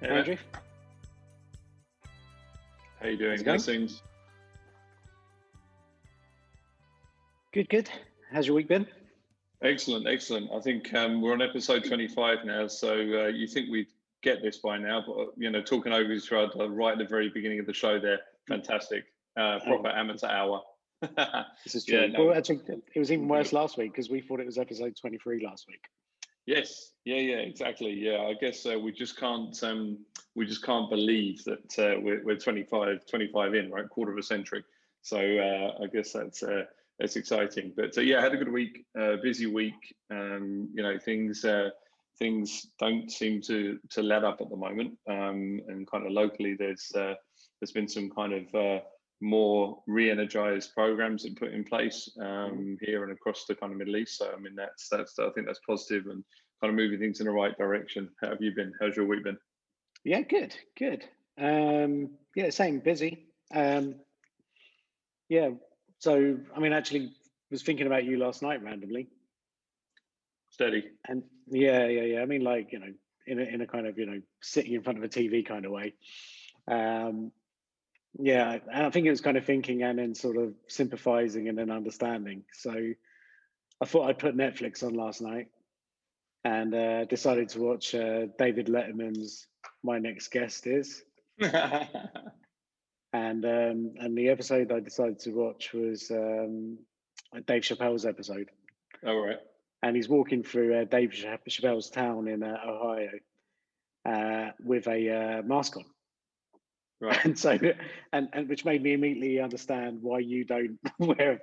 Hey, Andrew. How are you doing? How's it going? How's things? Good, good. How's your week been? Excellent, excellent. I think um, we're on episode 25 now, so uh, you think we'd get this by now, but you know, talking over each other right at the very beginning of the show there, fantastic. Uh, proper amateur hour. This is true. Yeah, no. Well, actually, it was even worse last week because we thought it was episode 23 last week. Yes, yeah, yeah, exactly. Yeah, I guess uh, we just can't um, we just can't believe that uh, we're, we're 25, 25 in, right, quarter of a century. So uh, I guess that's uh, that's exciting. But uh, yeah, I had a good week, uh, busy week. Um, you know, things things don't seem to to let up at the moment, um, and kind of locally, there's there's been some kind of more re-energized programs that put in place um, here and across the kind of Middle East. So I mean, that's that's I think that's positive and kind of moving things in the right direction. How have you been? How's your week been? Yeah, good, good. Um, yeah, same, busy. Um, yeah, so I mean, actually, was thinking about you last night randomly, Steady. and yeah, yeah, yeah. I mean, like you know, in a in a kind of you know sitting in front of a TV kind of way. Um, yeah, and I think it was kind of thinking and then sort of sympathizing and then understanding. So I thought I'd put Netflix on last night and uh, decided to watch uh, David Letterman's My Next Guest Is. And um, and the episode I decided to watch was um, Dave Chappelle's episode. All right. And he's walking through uh, Dave Chappelle's town in uh, Ohio uh, with a uh, mask on. Right. and so and, and which made me immediately understand why you don't wear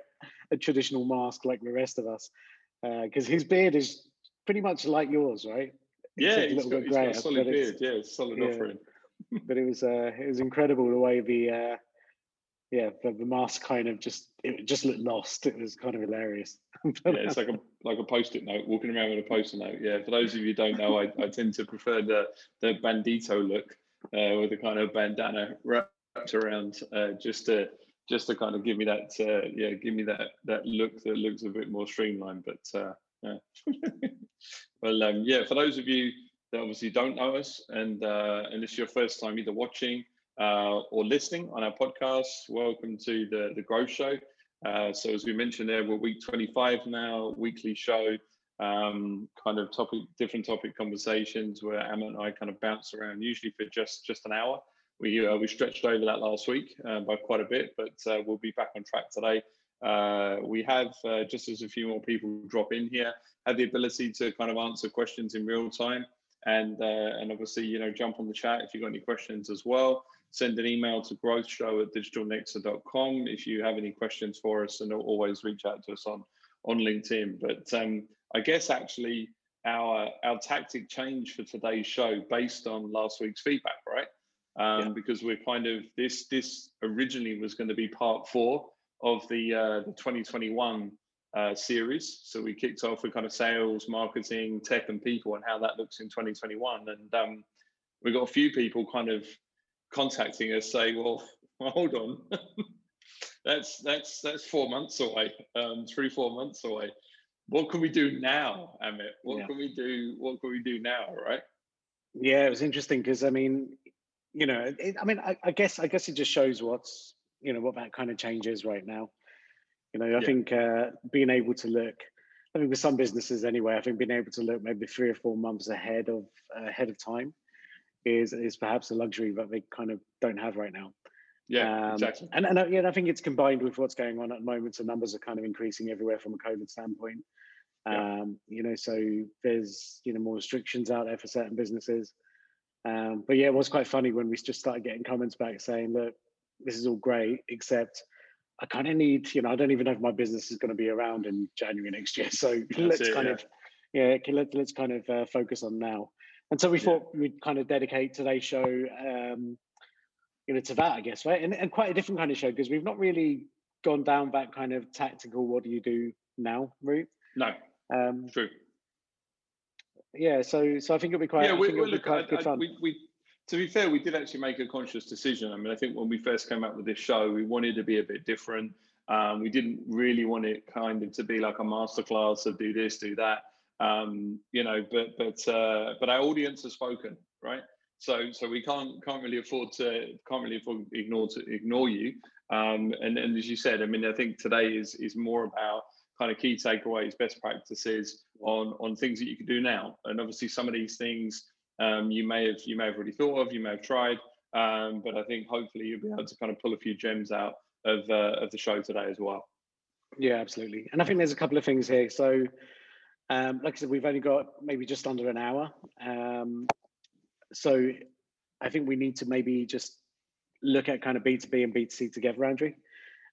a traditional mask like the rest of us because his beard is pretty much like yours right Yeah, he's little got, bit he's got a solid beard. Yeah, it's solid yeah. offering. but it was uh it was incredible the way the uh yeah the, the mask kind of just it just looked lost it was kind of hilarious Yeah, it's like a like a post-it note, walking around with a post-it note. Yeah, for those of you who don't know, I, I tend to prefer the the bandito look uh, with a kind of bandana wrapped around, uh, just to just to kind of give me that uh, yeah, give me that that look that looks a bit more streamlined. But uh, yeah. well, um, yeah, for those of you that obviously don't know us and uh, and this is your first time either watching uh, or listening on our podcast, welcome to the the Growth Show. Uh, so as we mentioned there, we're week 25 now, weekly show, um, kind of topic, different topic conversations where Amit and I kind of bounce around, usually for just just an hour. We uh, we stretched over that last week uh, by quite a bit, but uh, we'll be back on track today. Uh, we have uh, just as a few more people drop in here, have the ability to kind of answer questions in real time, and and obviously you know jump on the chat if you've got any questions as well send an email to growthshow at digitalnexa.com if you have any questions for us and always reach out to us on on linkedin but um, i guess actually our our tactic changed for today's show based on last week's feedback right um, Yeah. because we're kind of this this originally was going to be part four of the uh, the 2021 uh, series so we kicked off with kind of sales marketing tech and people and how that looks in 2021 and um, we got a few people kind of contacting us saying, "Well, hold on, that's that's that's four months away, um, three four months away. What can we do now, Amit? What Yeah. can we do? What can we do now? Right? yeah it was interesting because i mean you know it, i mean I, I guess i guess it just shows what's you know what that kind of change is right now you know i Yeah. think uh being able to look i think with some businesses anyway i think being able to look maybe three or four months ahead of ahead of time is is perhaps a luxury that they kind of don't have right now Yeah, Um, exactly. And, and yeah, I think it's combined with what's going on at the moment. So numbers are kind of increasing everywhere from a COVID standpoint. Yeah. Um, you know, so there's you know more restrictions out there for certain businesses. Um, but yeah, it was quite funny when we just started getting comments back saying, "Look, this is all great, except I kind of need, you know, I don't even know if my business is going to be around in January next year. So let's it, kind yeah. of, yeah, let, let's kind of uh, focus on now." And so we Yeah. thought we'd kind of dedicate today's show, um, you know, to that, I guess, right? And, and quite a different kind of show because we've not really gone down that kind of tactical. What do you do now route? No, Um, true. yeah, so so I think it'll be quite. yeah, we, think we it'll be look. quite I, good I, fun. we, we, to be fair, we did actually make a conscious decision. I mean, I think when we first came out with this show, we wanted to be a bit different. Um, we didn't really want it kind of to be like a masterclass of do this, do that. Um, you know, but but uh, but our audience has spoken, right? So so we can't can't really afford to can't really afford ignore to ignore you. Um, and and as you said, I mean, I think today is is more about kind of key takeaways, best practices on on things that you can do now. And obviously, some of these things um, you may have you may have already thought of, you may have tried, um, but I think hopefully you'll be able to kind of pull a few gems out of uh, of the show today as well. Yeah, absolutely. And I think there's a couple of things here. So, um, like I said, we've only got maybe just under an hour. Um, so, I think we need to maybe just look at kind of B2B and B2C together, Andrew.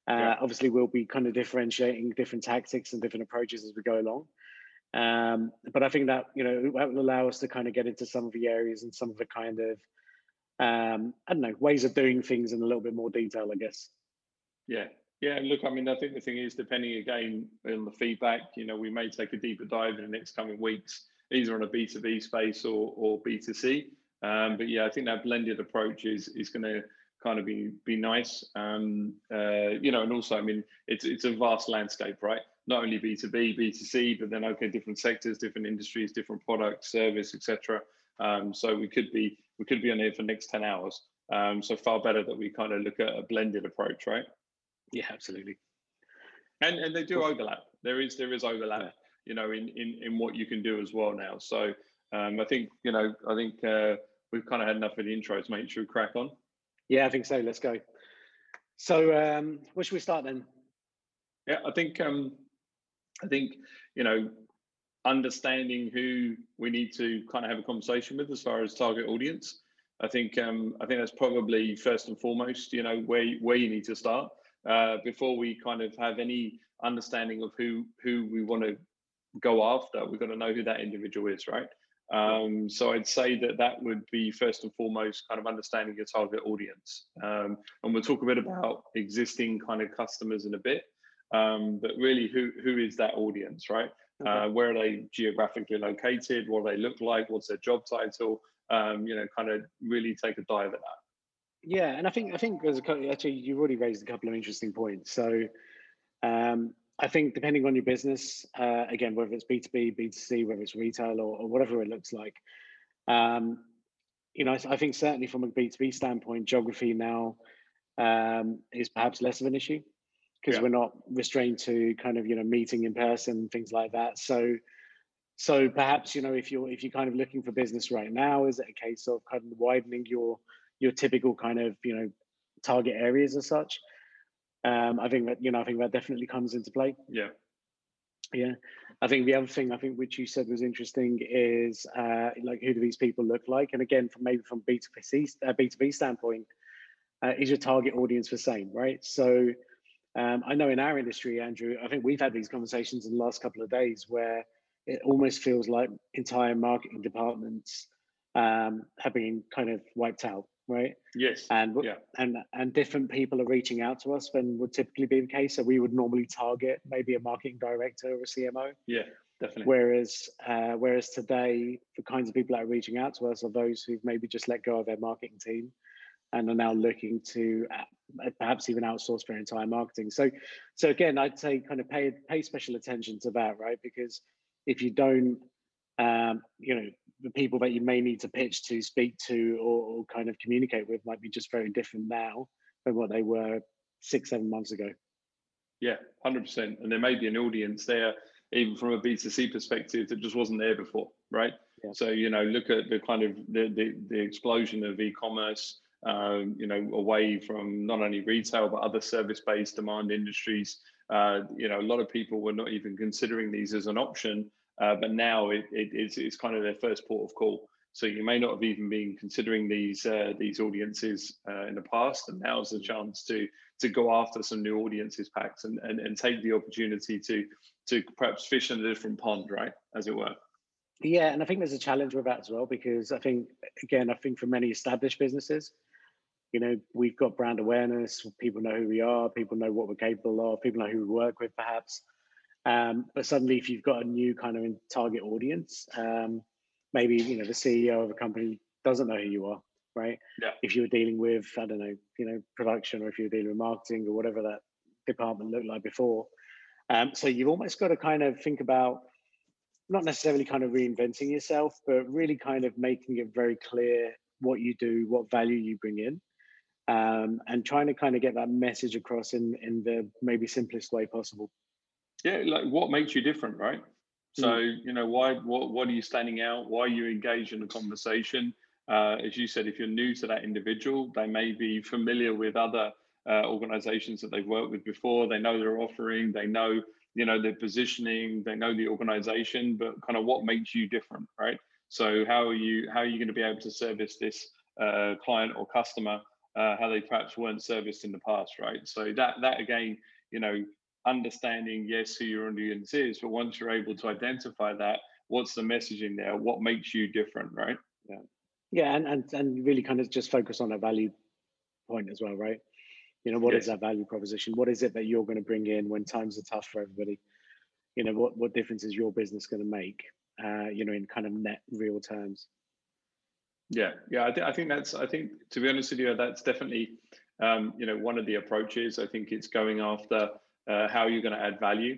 Uh, yeah. Obviously, we'll be kind of differentiating different tactics and different approaches as we go along. Um, but I think that you know that will allow us to kind of get into some of the areas and some of the kind of um, I don't know ways of doing things in a little bit more detail, I guess. Yeah, yeah. Look, I mean, I think the thing is, depending again on the feedback, you know, we may take a deeper dive in the next coming weeks, either on a B two B space or or B two C. Um, but yeah, I think that blended approach is is going to kind of be be nice. Um, uh, you know, and also, I mean, it's it's a vast landscape, right? Not only B two B, B two C, but then okay, different sectors, different industries, different products, service, etc. Um, so we could be we could be on here for the next ten hours. Um, so far better that we kind of look at a blended approach, right? Yeah, absolutely. And and they do overlap. There is there is overlap, yeah. you know, in in in what you can do as well now. So um, I think you know I think uh, we've kind of had enough of the intros. Make sure we crack on. Yeah, I think so. Let's go. So, um, where should we start then? Yeah, I think um, I think you know understanding who we need to kind of have a conversation with as far as target audience. I think um, I think that's probably first and foremost. You know where where you need to start uh, before we kind of have any understanding of who who we want to go after. We've got to know who that individual is, right? Um, so I'd say that that would be first and foremost kind of understanding your target audience. Um, and we'll talk a bit about existing kind of customers in a bit. Um, but really, who who is that audience, right? Okay. Uh, where are they geographically located? What do they look like? What's their job title? Um, you know, kind of really take a dive at that. Yeah, and I think I think there's a couple, actually you've already raised a couple of interesting points. So um, I think depending on your business, uh, again, whether it's B2B, B2C, whether it's retail or, or whatever it looks like, um, you know, I, I, think certainly from a B2B standpoint, geography now um, is perhaps less of an issue because yeah. we're not restrained to kind of, you know, meeting in person, things like that. So, so perhaps, you know, if you're, if you're kind of looking for business right now, is it a case of kind of widening your, your typical kind of, you know, target areas as such? Um, I think that you know I think that definitely comes into play. Yeah, yeah. I think the other thing I think which you said was interesting is uh, like who do these people look like? And again, from maybe from B two B uh, B two B standpoint, uh, is your target audience the same, right? So um, I know in our industry, Andrew, I think we've had these conversations in the last couple of days where it almost feels like entire marketing departments um, have been kind of wiped out right? Yes. And yeah. and and different people are reaching out to us than would typically be the case. So we would normally target maybe a marketing director or a CMO. Yeah, definitely. Whereas uh, whereas today, the kinds of people that are reaching out to us are those who've maybe just let go of their marketing team and are now looking to uh, perhaps even outsource their entire marketing. So so again, I'd say kind of pay pay special attention to that, right? Because if you don't um, you know the people that you may need to pitch to, speak to, or, or kind of communicate with might be just very different now than what they were six, seven months ago. Yeah, hundred percent. And there may be an audience there, even from a B2C perspective, that just wasn't there before, right? Yeah. So you know, look at the kind of the the, the explosion of e-commerce. Um, you know, away from not only retail but other service-based demand industries. Uh, you know, a lot of people were not even considering these as an option uh, but now it, it, it's, it's kind of their first port of call. So you may not have even been considering these uh, these audiences uh, in the past, and now's the chance to to go after some new audiences packs and, and, and take the opportunity to to perhaps fish in a different pond, right, as it were. Yeah, and I think there's a challenge with that as well because I think again, I think for many established businesses, you know, we've got brand awareness, people know who we are, people know what we're capable of, people know who we work with, perhaps. Um, but suddenly, if you've got a new kind of target audience, um, maybe you know the CEO of a company doesn't know who you are, right? Yeah. If you're dealing with, I don't know, you know, production, or if you're dealing with marketing, or whatever that department looked like before. Um, so you've almost got to kind of think about not necessarily kind of reinventing yourself, but really kind of making it very clear what you do, what value you bring in, um, and trying to kind of get that message across in in the maybe simplest way possible. Yeah, like what makes you different, right? So mm. you know why what what are you standing out? Why are you engaged in a conversation? Uh, as you said, if you're new to that individual, they may be familiar with other uh, organizations that they've worked with before. They know their offering, they know you know their positioning, they know the organization, but kind of what makes you different, right? So how are you how are you going to be able to service this uh, client or customer uh, how they perhaps weren't serviced in the past, right? So that that again, you know, understanding yes who your audience is, but once you're able to identify that, what's the messaging there? What makes you different, right? Yeah. Yeah, and and and really kind of just focus on a value point as well, right? You know, what yes. is that value proposition? What is it that you're going to bring in when times are tough for everybody? You know, what what difference is your business going to make? Uh, you know, in kind of net real terms. Yeah, yeah, I, th- I think that's. I think to be honest with you, that's definitely um, you know one of the approaches. I think it's going after uh, how you're going to add value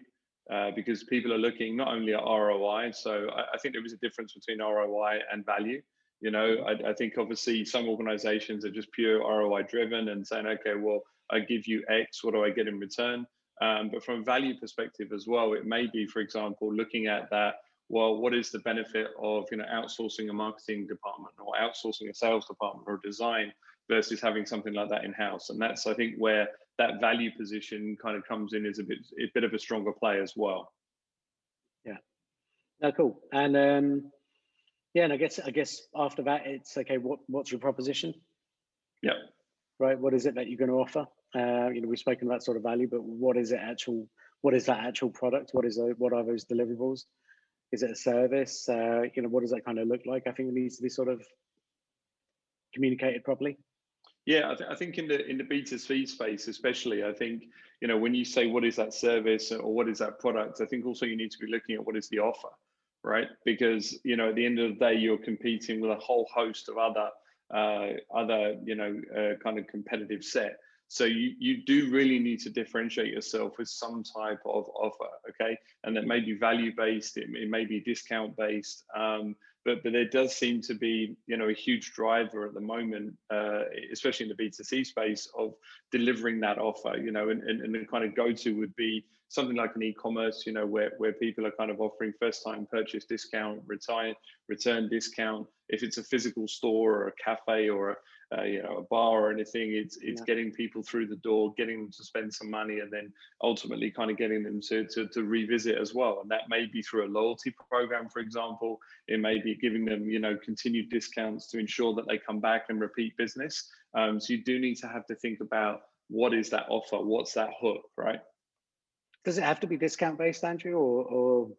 uh, because people are looking not only at ROI. So I, I, think there is a difference between ROI and value. You know, I, I, think obviously some organizations are just pure ROI driven and saying, okay, well, I give you X, what do I get in return? Um, but from a value perspective as well, it may be, for example, looking at that well, what is the benefit of you know outsourcing a marketing department or outsourcing a sales department or design versus having something like that in house? And that's I think where that value position kind of comes in as a bit a bit of a stronger play as well. Yeah. No, cool. And um, yeah, and I guess I guess after that, it's okay. What what's your proposition? Yeah. Right. What is it that you're going to offer? Uh, you know, we've spoken about sort of value, but what is it actual? What is that actual product? What is a, what are those deliverables? Is it a service? Uh, you know, what does that kind of look like? I think it needs to be sort of communicated properly. Yeah, I, th- I, think in the in the B2C space, especially, I think you know when you say what is that service or what is that product, I think also you need to be looking at what is the offer, right? Because you know at the end of the day, you're competing with a whole host of other uh, other you know uh, kind of competitive set. So you, you do really need to differentiate yourself with some type of offer, okay? And that may be value based, it, it may be discount based, um, but but there does seem to be you know a huge driver at the moment, uh, especially in the B2C space, of delivering that offer. You know, and, and, and the kind of go to would be something like an e-commerce, you know, where, where people are kind of offering first time purchase discount, return return discount. If it's a physical store or a cafe or a, uh, you know a bar or anything it's it's yeah. getting people through the door getting them to spend some money and then ultimately kind of getting them to, to to revisit as well. And that may be through a loyalty program for example. It may be giving them you know continued discounts to ensure that they come back and repeat business. Um, so you do need to have to think about what is that offer what's that hook right? Does it have to be discount based andrew or, or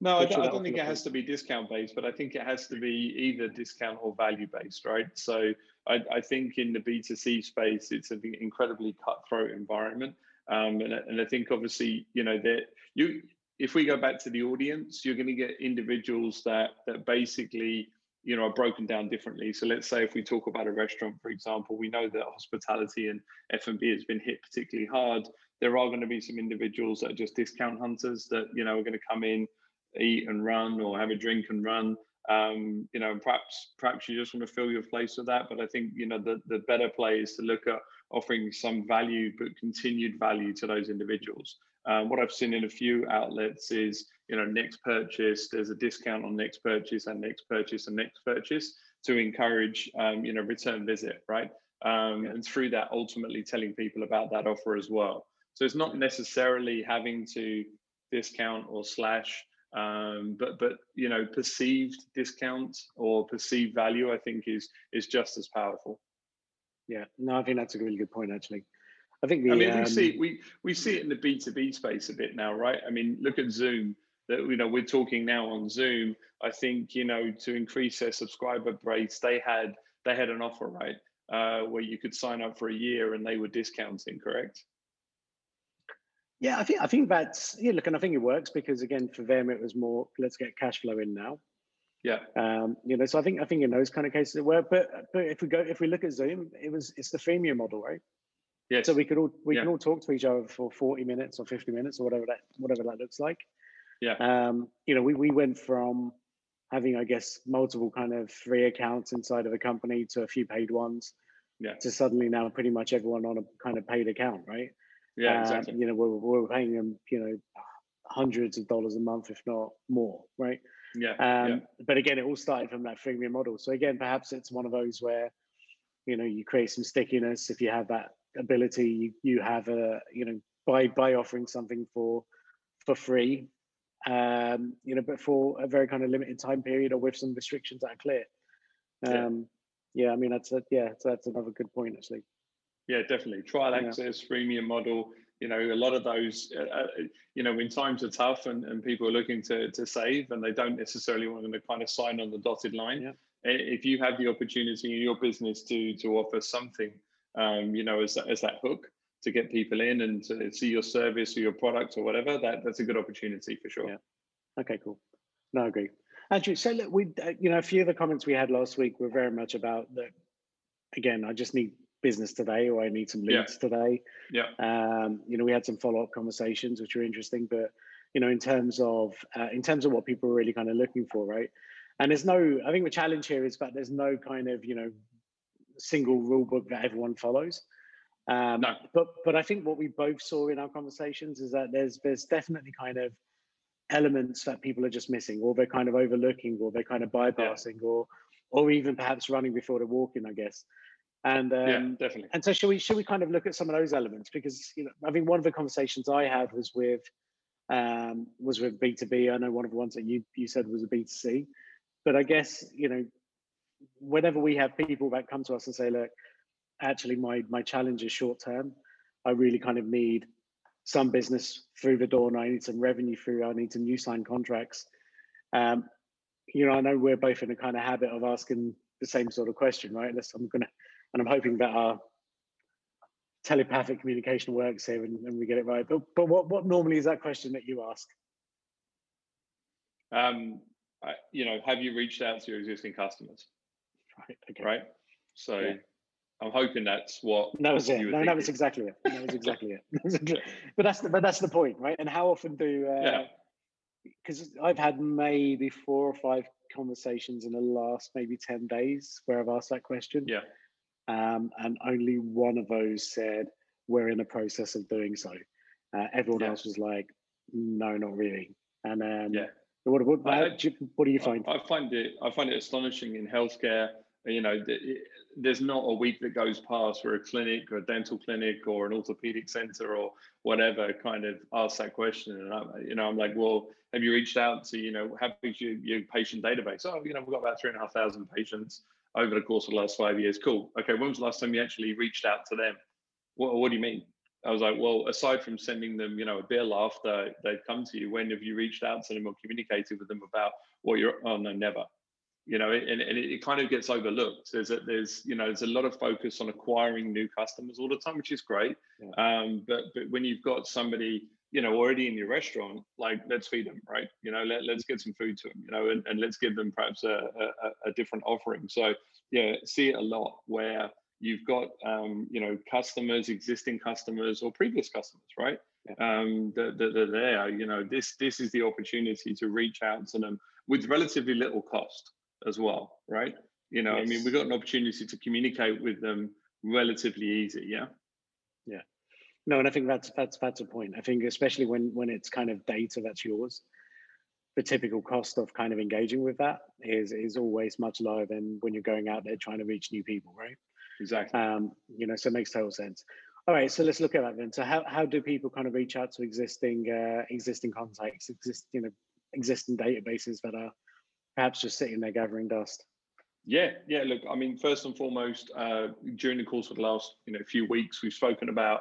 no, I don't, I don't think it has to be discount based, but I think it has to be either discount or value based, right? So I, I think in the B2C space, it's an incredibly cutthroat environment. Um, and, and I think obviously, you know, that you, if we go back to the audience, you're going to get individuals that that basically, you know, are broken down differently. So let's say if we talk about a restaurant, for example, we know that hospitality and F&B has been hit particularly hard. There are going to be some individuals that are just discount hunters that, you know, are going to come in, eat and run or have a drink and run. Um, you know, perhaps perhaps you just want to fill your place with that. But I think you know the the better play is to look at offering some value, but continued value to those individuals. Um, what I've seen in a few outlets is you know next purchase there's a discount on next purchase and next purchase and next purchase to encourage um, you know return visit right um, and through that ultimately telling people about that offer as well so it's not necessarily having to discount or slash um, but but you know perceived discount or perceived value i think is is just as powerful. Yeah. No i think that's a really good point actually. I think the, i mean um, we see we we see it in the b2b space a bit now right? I mean look at zoom. That you know we're talking now on zoom. I think you know to increase their subscriber base they had they had an offer right? Uh, where you could sign up for a year and they were discounting correct yeah, I think I think that's yeah. Look, and I think it works because again, for them, it was more let's get cash flow in now. Yeah. Um, you know, so I think I think in those kind of cases it worked. But but if we go if we look at Zoom, it was it's the freemium model, right? Yeah. So we could all we yeah. can all talk to each other for forty minutes or fifty minutes or whatever that whatever that looks like. Yeah. Um, you know, we we went from having, I guess, multiple kind of free accounts inside of a company to a few paid ones. Yeah. To suddenly now pretty much everyone on a kind of paid account, right? Yeah, Um, exactly. you know, we're, we're paying them, you know, hundreds of dollars a month, if not more, right? Yeah, Um, yeah, But again, it all started from that freemium model. So again, perhaps it's one of those where, you know, you create some stickiness if you have that ability. You, you have a, you know, by by offering something for for free, um, you know, but for a very kind of limited time period or with some restrictions that are clear. Yeah. Um, yeah, I mean that's a, yeah, so that's another good point actually. Yeah, definitely. Trial Yeah. access, freemium model. You know, a lot of those. Uh, uh, you know, when times are tough and, and people are looking to to save and they don't necessarily want to kind of sign on the dotted line. Yeah. If you have the opportunity in your business to to offer something, um, you know, as that, as that hook to get people in and to see your service or your product or whatever, that that's a good opportunity for sure. Yeah. Okay, cool. No, I agree. Andrew, so look, we, uh, you know, a few of the comments we had last week were very much about that. Again, I just need business today, or I need some Yeah. leads today. Yeah. Um, you know, we had some follow up conversations, which were interesting, but you know, in terms of uh, in terms of what people are really kind of looking for, right? And there's no, I think the challenge here is that there's no kind of you know single rule book that everyone follows. Um, No. But but I think what we both saw in our conversations is that there's there's definitely kind of elements that people are just missing, or they're kind of overlooking, or they're kind of bypassing, or or even perhaps running before they're walking, I guess. And um, yeah, definitely. and so should we should we kind of look at some of those elements because you know I think one of the conversations I had was with um, was with B two B. I know one of the ones that you you said was a B two C, but I guess you know whenever we have people that come to us and say, look, actually my my challenge is short term. I really kind of need some business through the door, and I need some revenue through. I need some new signed contracts. Um, you know, I know we're both in a kind of habit of asking the same sort of question, right? Unless I'm gonna, and I'm hoping that our telepathic communication works here and, and we get it right. But but what what normally is that question that you ask? Um, I, you know, have you reached out to your existing customers? Right. Okay. Right. So Yeah. I'm hoping that's what That was it. No, that was exactly it. That was exactly it. but that's the, but that's the point, right? And how often do uh, Yeah. because I've had maybe four or five conversations in the last maybe 10 days where I've asked that question. Yeah. Um, and only one of those said, we're in the process of doing so. Uh, everyone Yeah. else was like, no, not really. And um, Yeah. what, what, I- do you- what do you find? I, find it I find it astonishing in healthcare. You know, th- there's not a week that goes past where a clinic or a dental clinic or an orthopedic center or whatever kind of asks that question. And I'm, you know, I'm like, well, have you reached out to, you know, how big's your, your patient database? Oh, you know, we've got about three and a half thousand patients over the course of the last five years. Cool. Okay, when was the last time you actually reached out to them? What, what do you mean? I was like, well, aside from sending them, you know, a bill after they've come to you, when have you reached out to them or communicated with them about what you're? Oh no, never. You know, and, and it, it kind of gets overlooked. There's a, there's you know there's a lot of focus on acquiring new customers all the time, which is great. Yeah. Um, but but when you've got somebody you know already in your restaurant, like let's feed them, right? You know, let, let's get some food to them, you know, and, and let's give them perhaps a, a, a different offering. So yeah, see it a lot where you've got um, you know customers, existing customers, or previous customers, right? Um, that, that are there. You know, this this is the opportunity to reach out to them with relatively little cost as well, right? You know, I mean, we've got an opportunity to communicate with them relatively easy. Yeah. No, and I think that's that's that's a point. I think especially when when it's kind of data that's yours, the typical cost of kind of engaging with that is is always much lower than when you're going out there trying to reach new people, right? Exactly. Um, you know, so it makes total sense. All right, so let's look at that then. So how how do people kind of reach out to existing uh, existing contacts, existing you know existing databases that are perhaps just sitting there gathering dust? Yeah, yeah. Look, I mean, first and foremost, uh, during the course of the last you know few weeks, we've spoken about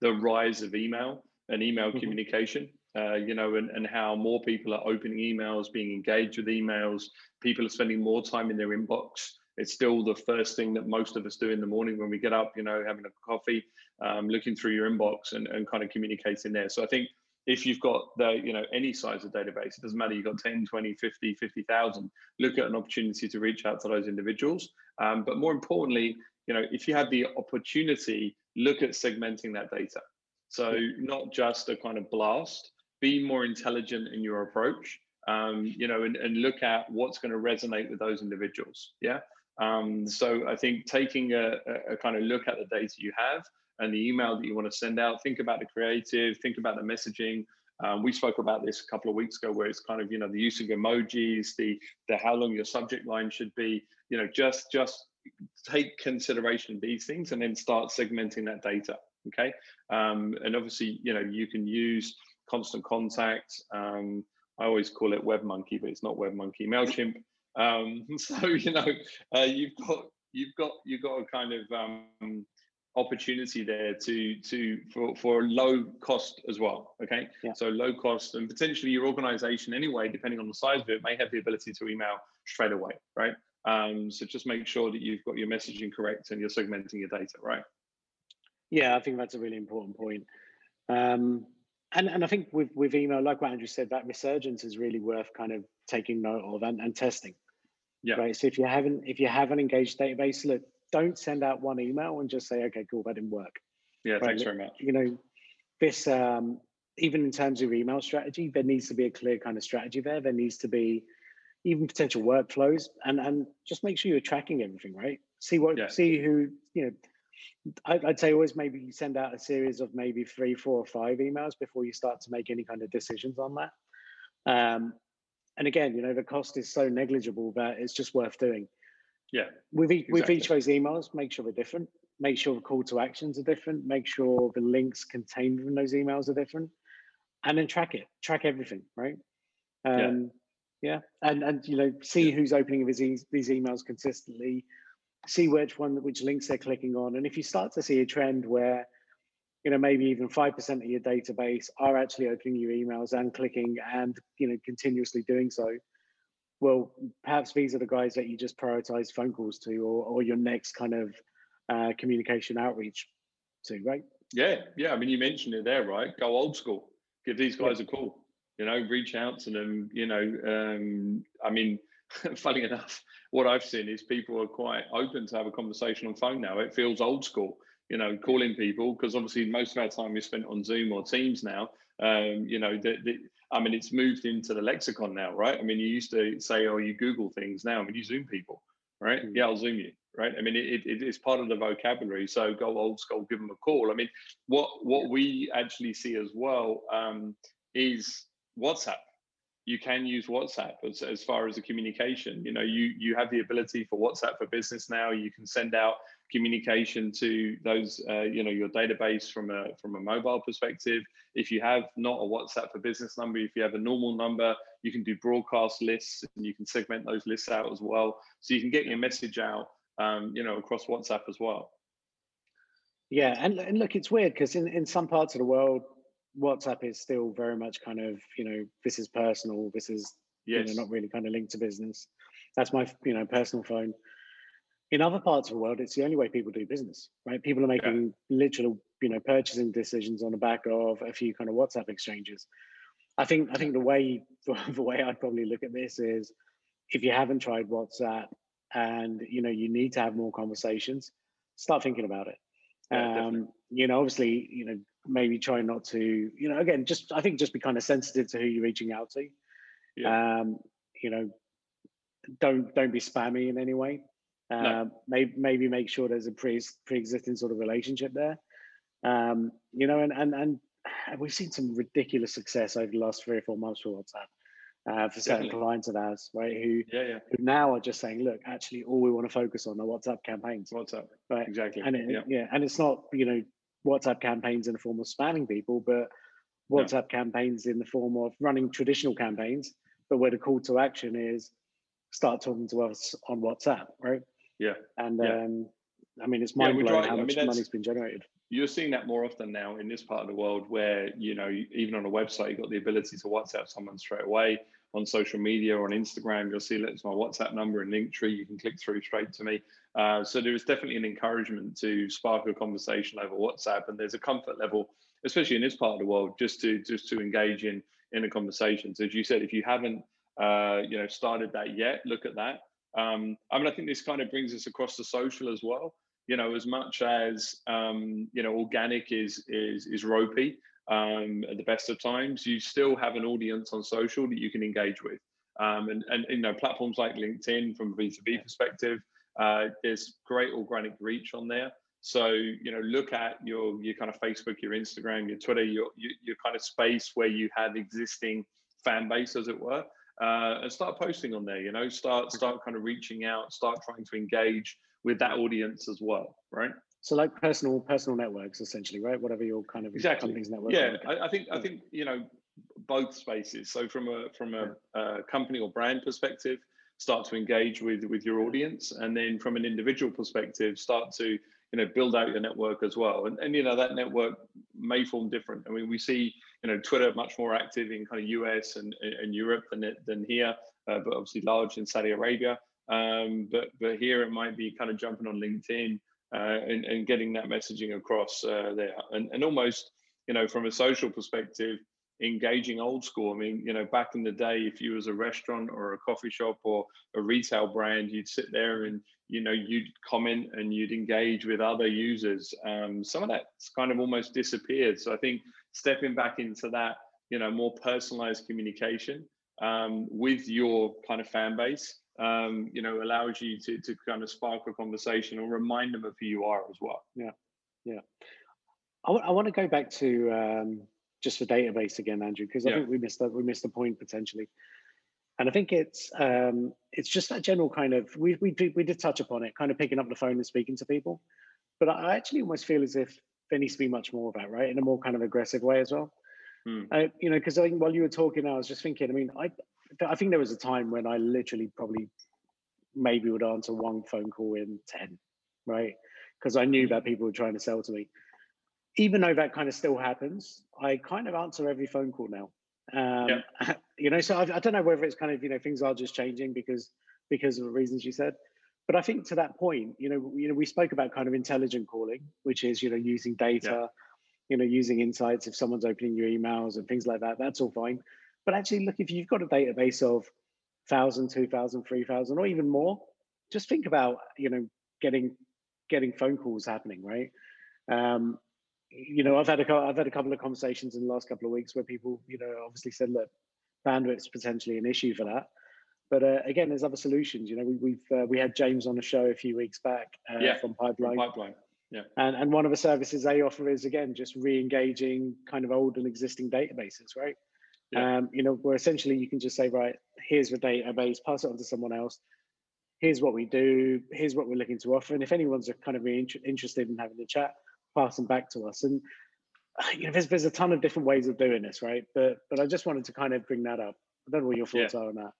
the rise of email and email Mhm. communication. Uh, you know, and, and how more people are opening emails, being engaged with emails. People are spending more time in their inbox. It's still the first thing that most of us do in the morning when we get up. You know, having a coffee, um, looking through your inbox, and, and kind of communicating there. So I think if you've got the you know any size of database it doesn't matter you've got 10 20 50 50000 look at an opportunity to reach out to those individuals um, but more importantly you know if you have the opportunity look at segmenting that data so not just a kind of blast be more intelligent in your approach um, you know, and, and look at what's going to resonate with those individuals. Yeah. Um, so I think taking a, a, kind of look at the data you have and the email that you want to send out, think about the creative, think about the messaging. Um, we spoke about this a couple of weeks ago, where it's kind of you know the use of emojis, the the how long your subject line should be. You know, just just take consideration of these things and then start segmenting that data. Okay, um, and obviously you know you can use constant contact. Um, I always call it WebMonkey, but it's not WebMonkey. Mailchimp. Um, so you know, uh, you've got you've got you've got a kind of um, opportunity there to to for for low cost as well. Okay, yeah. so low cost and potentially your organization anyway, depending on the size of it, may have the ability to email straight away, right? Um, so just make sure that you've got your messaging correct and you're segmenting your data, right? Yeah, I think that's a really important point. Um, and and I think with with email, like what Andrew said, that resurgence is really worth kind of taking note of and, and testing. Yeah. Right. So if you haven't if you have an engaged database, look, don't send out one email and just say, okay, cool, that didn't work. Yeah. Right? Thanks very much. You know, this um, even in terms of email strategy, there needs to be a clear kind of strategy there. There needs to be even potential workflows and and just make sure you're tracking everything, right? See what yeah. see who you know I'd say always maybe send out a series of maybe three, four, or five emails before you start to make any kind of decisions on that. Um, and again, you know, the cost is so negligible that it's just worth doing. Yeah. With each, exactly. with each of those emails, make sure they're different. Make sure the call to actions are different. Make sure the links contained in those emails are different, and then track it. Track everything, right? Um, yeah. yeah. And and you know, see yeah. who's opening these these emails consistently see which one, which links they're clicking on. And if you start to see a trend where, you know, maybe even 5% of your database are actually opening your emails and clicking and, you know, continuously doing so, well, perhaps these are the guys that you just prioritize phone calls to or, or your next kind of uh, communication outreach to, right? Yeah, yeah. I mean, you mentioned it there, right? Go old school. Give these guys yeah. a call. You know, reach out to them. You know, um, I mean, funny enough, what I've seen is people are quite open to have a conversation on phone now. It feels old school, you know, calling people because obviously most of our time is spent on Zoom or Teams now. Um, you know, the, the, I mean, it's moved into the lexicon now, right? I mean, you used to say, "Oh, you Google things." Now, I mean, you Zoom people, right? Mm-hmm. Yeah, I'll Zoom you, right? I mean, it, it, it's part of the vocabulary. So go old school, give them a call. I mean, what what we actually see as well um, is WhatsApp you can use WhatsApp as, as far as a communication. You know, you you have the ability for WhatsApp for business now. You can send out communication to those, uh, you know, your database from a from a mobile perspective. If you have not a WhatsApp for business number, if you have a normal number, you can do broadcast lists and you can segment those lists out as well. So you can get your message out, um, you know, across WhatsApp as well. Yeah, and, and look, it's weird because in, in some parts of the world, WhatsApp is still very much kind of, you know, this is personal, this is yes. you know, not really kind of linked to business. That's my, you know, personal phone. In other parts of the world, it's the only way people do business, right? People are making yeah. literal, you know, purchasing decisions on the back of a few kind of WhatsApp exchanges. I think I think the way the way I'd probably look at this is if you haven't tried WhatsApp and you know you need to have more conversations, start thinking about it. Yeah, um, you know, obviously, you know, maybe try not to, you know, again, just I think just be kind of sensitive to who you're reaching out to. Yeah. Um, you know, don't don't be spammy in any way. Um, no. maybe maybe make sure there's a pre pre-existing sort of relationship there. Um, you know, and and and we've seen some ridiculous success over the last three or four months for WhatsApp. Uh, for certain Definitely. clients of ours, right? Who, yeah, yeah. who now are just saying, look, actually, all we want to focus on are WhatsApp campaigns. WhatsApp, right? Exactly. And it, yeah. yeah, and it's not, you know, WhatsApp campaigns in the form of spamming people, but WhatsApp no. campaigns in the form of running traditional campaigns, but where the call to action is start talking to us on WhatsApp, right? Yeah. And yeah. um, I mean, it's mind blowing yeah, how I much mean, money's been generated. You're seeing that more often now in this part of the world, where you know, even on a website, you've got the ability to WhatsApp someone straight away on social media or on Instagram, you'll see that's my WhatsApp number and Linktree. You can click through straight to me. Uh, so there is definitely an encouragement to spark a conversation over WhatsApp, and there's a comfort level, especially in this part of the world, just to just to engage in in a conversation. So as you said, if you haven't uh, you know started that yet, look at that. Um, I mean, I think this kind of brings us across the social as well. You know, as much as um, you know, organic is is is ropey. um, at the best of times, you still have an audience on social that you can engage with. Um, and, and you know platforms like LinkedIn from a B2B perspective, uh, there's great organic reach on there. So you know, look at your your kind of Facebook, your Instagram, your Twitter, your your, your kind of space where you have existing fan base, as it were, uh, and start posting on there. You know, start start kind of reaching out, start trying to engage with that audience as well, right? So like personal personal networks, essentially, right? Whatever your kind of exactly. company's network. Yeah, I, I, think I think you know both spaces. So from a from a, a company or brand perspective, start to engage with with your audience, and then from an individual perspective, start to you know build out your network as well. And, and you know that network may form different. I mean we see you know twitter much more active in kind of us and, and europe than it, than here uh, but obviously large in saudi arabia. Um, but but here it might be kind of jumping on linkedin uh, and, and getting that messaging across uh, there. And, and almost you know from a social perspective engaging old school. I mean, you know, back in the day, if you was a restaurant or a coffee shop or a retail brand, you'd sit there and you know you'd comment and you'd engage with other users. Um, some of that's kind of almost disappeared. So I think stepping back into that, you know, more personalized communication um, with your kind of fan base, um, you know, allows you to to kind of spark a conversation or remind them of who you are as well. Yeah, yeah. I, w- I want to go back to um, just the database again, Andrew, because yeah. I think we missed that we missed the point potentially. And I think it's um, it's just that general kind of we we did, we did touch upon it, kind of picking up the phone and speaking to people. But I actually almost feel as if there needs to be much more of that, right, in a more kind of aggressive way as well. Hmm. Uh, you know, because I think while you were talking, I was just thinking. I mean, I I think there was a time when I literally probably maybe would answer one phone call in ten, right? Because I knew that people were trying to sell to me even though that kind of still happens, I kind of answer every phone call now. Um, yeah. You know, so I, I, don't know whether it's kind of you know things are just changing because because of the reasons you said, but I think to that point, you know, you know, we spoke about kind of intelligent calling, which is you know using data, yeah. you know, using insights if someone's opening your emails and things like that. That's all fine, but actually, look if you've got a database of thousand, two thousand, three thousand, or even more, just think about you know getting getting phone calls happening, right? Um, you know, I've had a I've had a couple of conversations in the last couple of weeks where people, you know, obviously said, look, bandwidth's potentially an issue for that. But uh, again, there's other solutions. You know, we, we've uh, we had James on the show a few weeks back uh, yeah, from Pipeline. From Pipeline. Yeah. And and one of the services they offer is again just re-engaging kind of old and existing databases, right? Yeah. Um, you know, where essentially you can just say, right, here's the database, pass it on to someone else. Here's what we do. Here's what we're looking to offer. And if anyone's kind of really interested in having a chat, pass them back to us. And you know, there's there's a ton of different ways of doing this, right? But but I just wanted to kind of bring that up. I don't know what your thoughts yeah. are on that.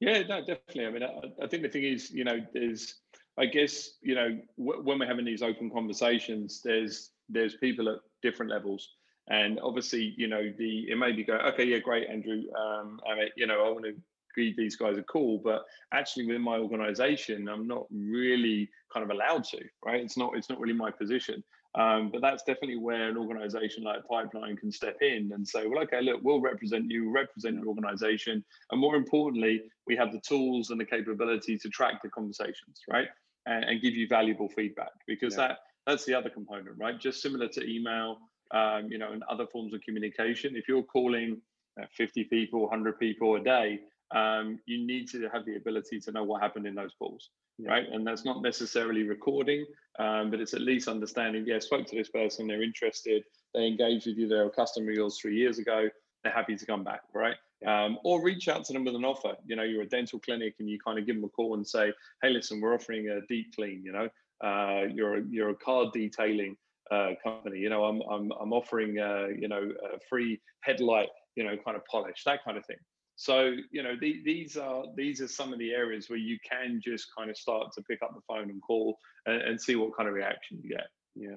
Yeah, no, definitely. I mean, I, I, think the thing is, you know, there's, I guess, you know, w- when we're having these open conversations, there's there's people at different levels, and obviously, you know, the it may be go, okay, yeah, great, Andrew. Um, I mean, you know, I want to give these guys a call, but actually within my organization, I'm not really kind of allowed to, right? It's not it's not really my position. Um, but that's definitely where an organization like Pipeline can step in and say, well, okay, look, we'll represent you, represent your organization. And more importantly, we have the tools and the capability to track the conversations, right? And, and give you valuable feedback because yeah. that that's the other component, right? Just similar to email, um, you know, and other forms of communication. If you're calling uh, 50 people, 100 people a day, um, you need to have the ability to know what happened in those calls, yeah. right? And that's not necessarily recording, um, but it's at least understanding. Yeah, spoke to this person, they're interested, they engaged with you, they're a customer of yours three years ago, they're happy to come back, right? Um, or reach out to them with an offer. You know, you're a dental clinic and you kind of give them a call and say, hey, listen, we're offering a deep clean. You know, uh, you're a, you're a car detailing uh, company. You know, I'm I'm I'm offering uh, you know a free headlight. You know, kind of polish that kind of thing. So you know the, these are these are some of the areas where you can just kind of start to pick up the phone and call and, and see what kind of reaction you get. Yeah,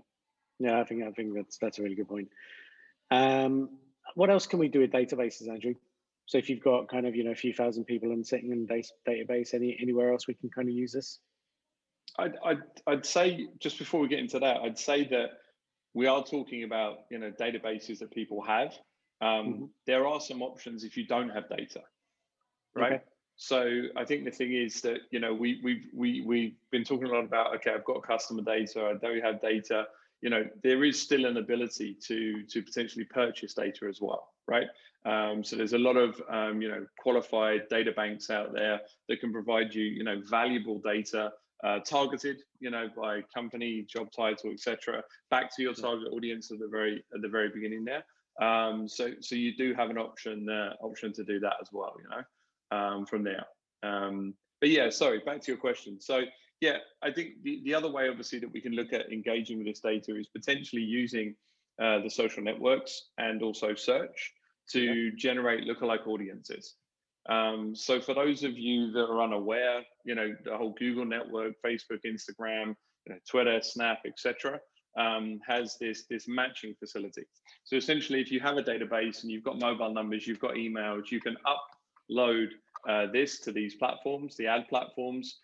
yeah, I think I think that's that's a really good point. Um, what else can we do with databases, Andrew? So if you've got kind of you know a few thousand people and sitting in a database, any anywhere else we can kind of use this? I'd, I'd I'd say just before we get into that, I'd say that we are talking about you know databases that people have um, mm-hmm. There are some options if you don't have data, right? Okay. So I think the thing is that you know we we've we we've been talking a lot about okay I've got customer data I don't have data you know, there is still an ability to to potentially purchase data as well, right? Um, so there's a lot of um, you know qualified data banks out there that can provide you you know valuable data uh, targeted you know by company, job title, etc. Back to your target audience at the very at the very beginning there. Um, so so you do have an option uh, option to do that as well, you know, um, from there. Um, but yeah, sorry, back to your question. So yeah, I think the, the other way obviously that we can look at engaging with this data is potentially using uh, the social networks and also search to yeah. generate lookalike audiences. Um, so for those of you that are unaware, you know, the whole Google network, Facebook, Instagram, you know, Twitter, Snap, etc., um, has this this matching facility. So essentially, if you have a database and you've got mobile numbers, you've got emails, you can upload uh, this to these platforms, the ad platforms.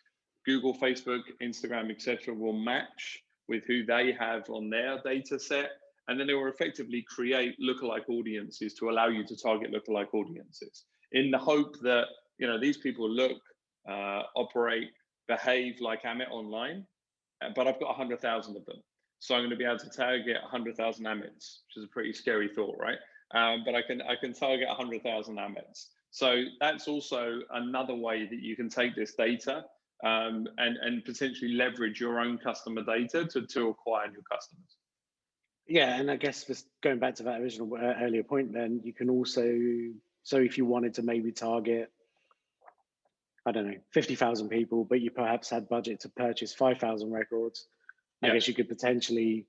Google, Facebook, Instagram, etc., will match with who they have on their data set, and then they will effectively create lookalike audiences to allow you to target lookalike audiences in the hope that you know these people look, uh, operate, behave like Amit online, but I've got 100,000 of them. So I'm going to be able to target 100,000 Amits, which is a pretty scary thought, right? Um, but I can I can target 100,000 Amits. So that's also another way that you can take this data um, and and potentially leverage your own customer data to to acquire new customers. Yeah, and I guess just going back to that original uh, earlier point, then you can also so if you wanted to maybe target I don't know, 50,000 people, but you perhaps had budget to purchase 5,000 records. I guess you could potentially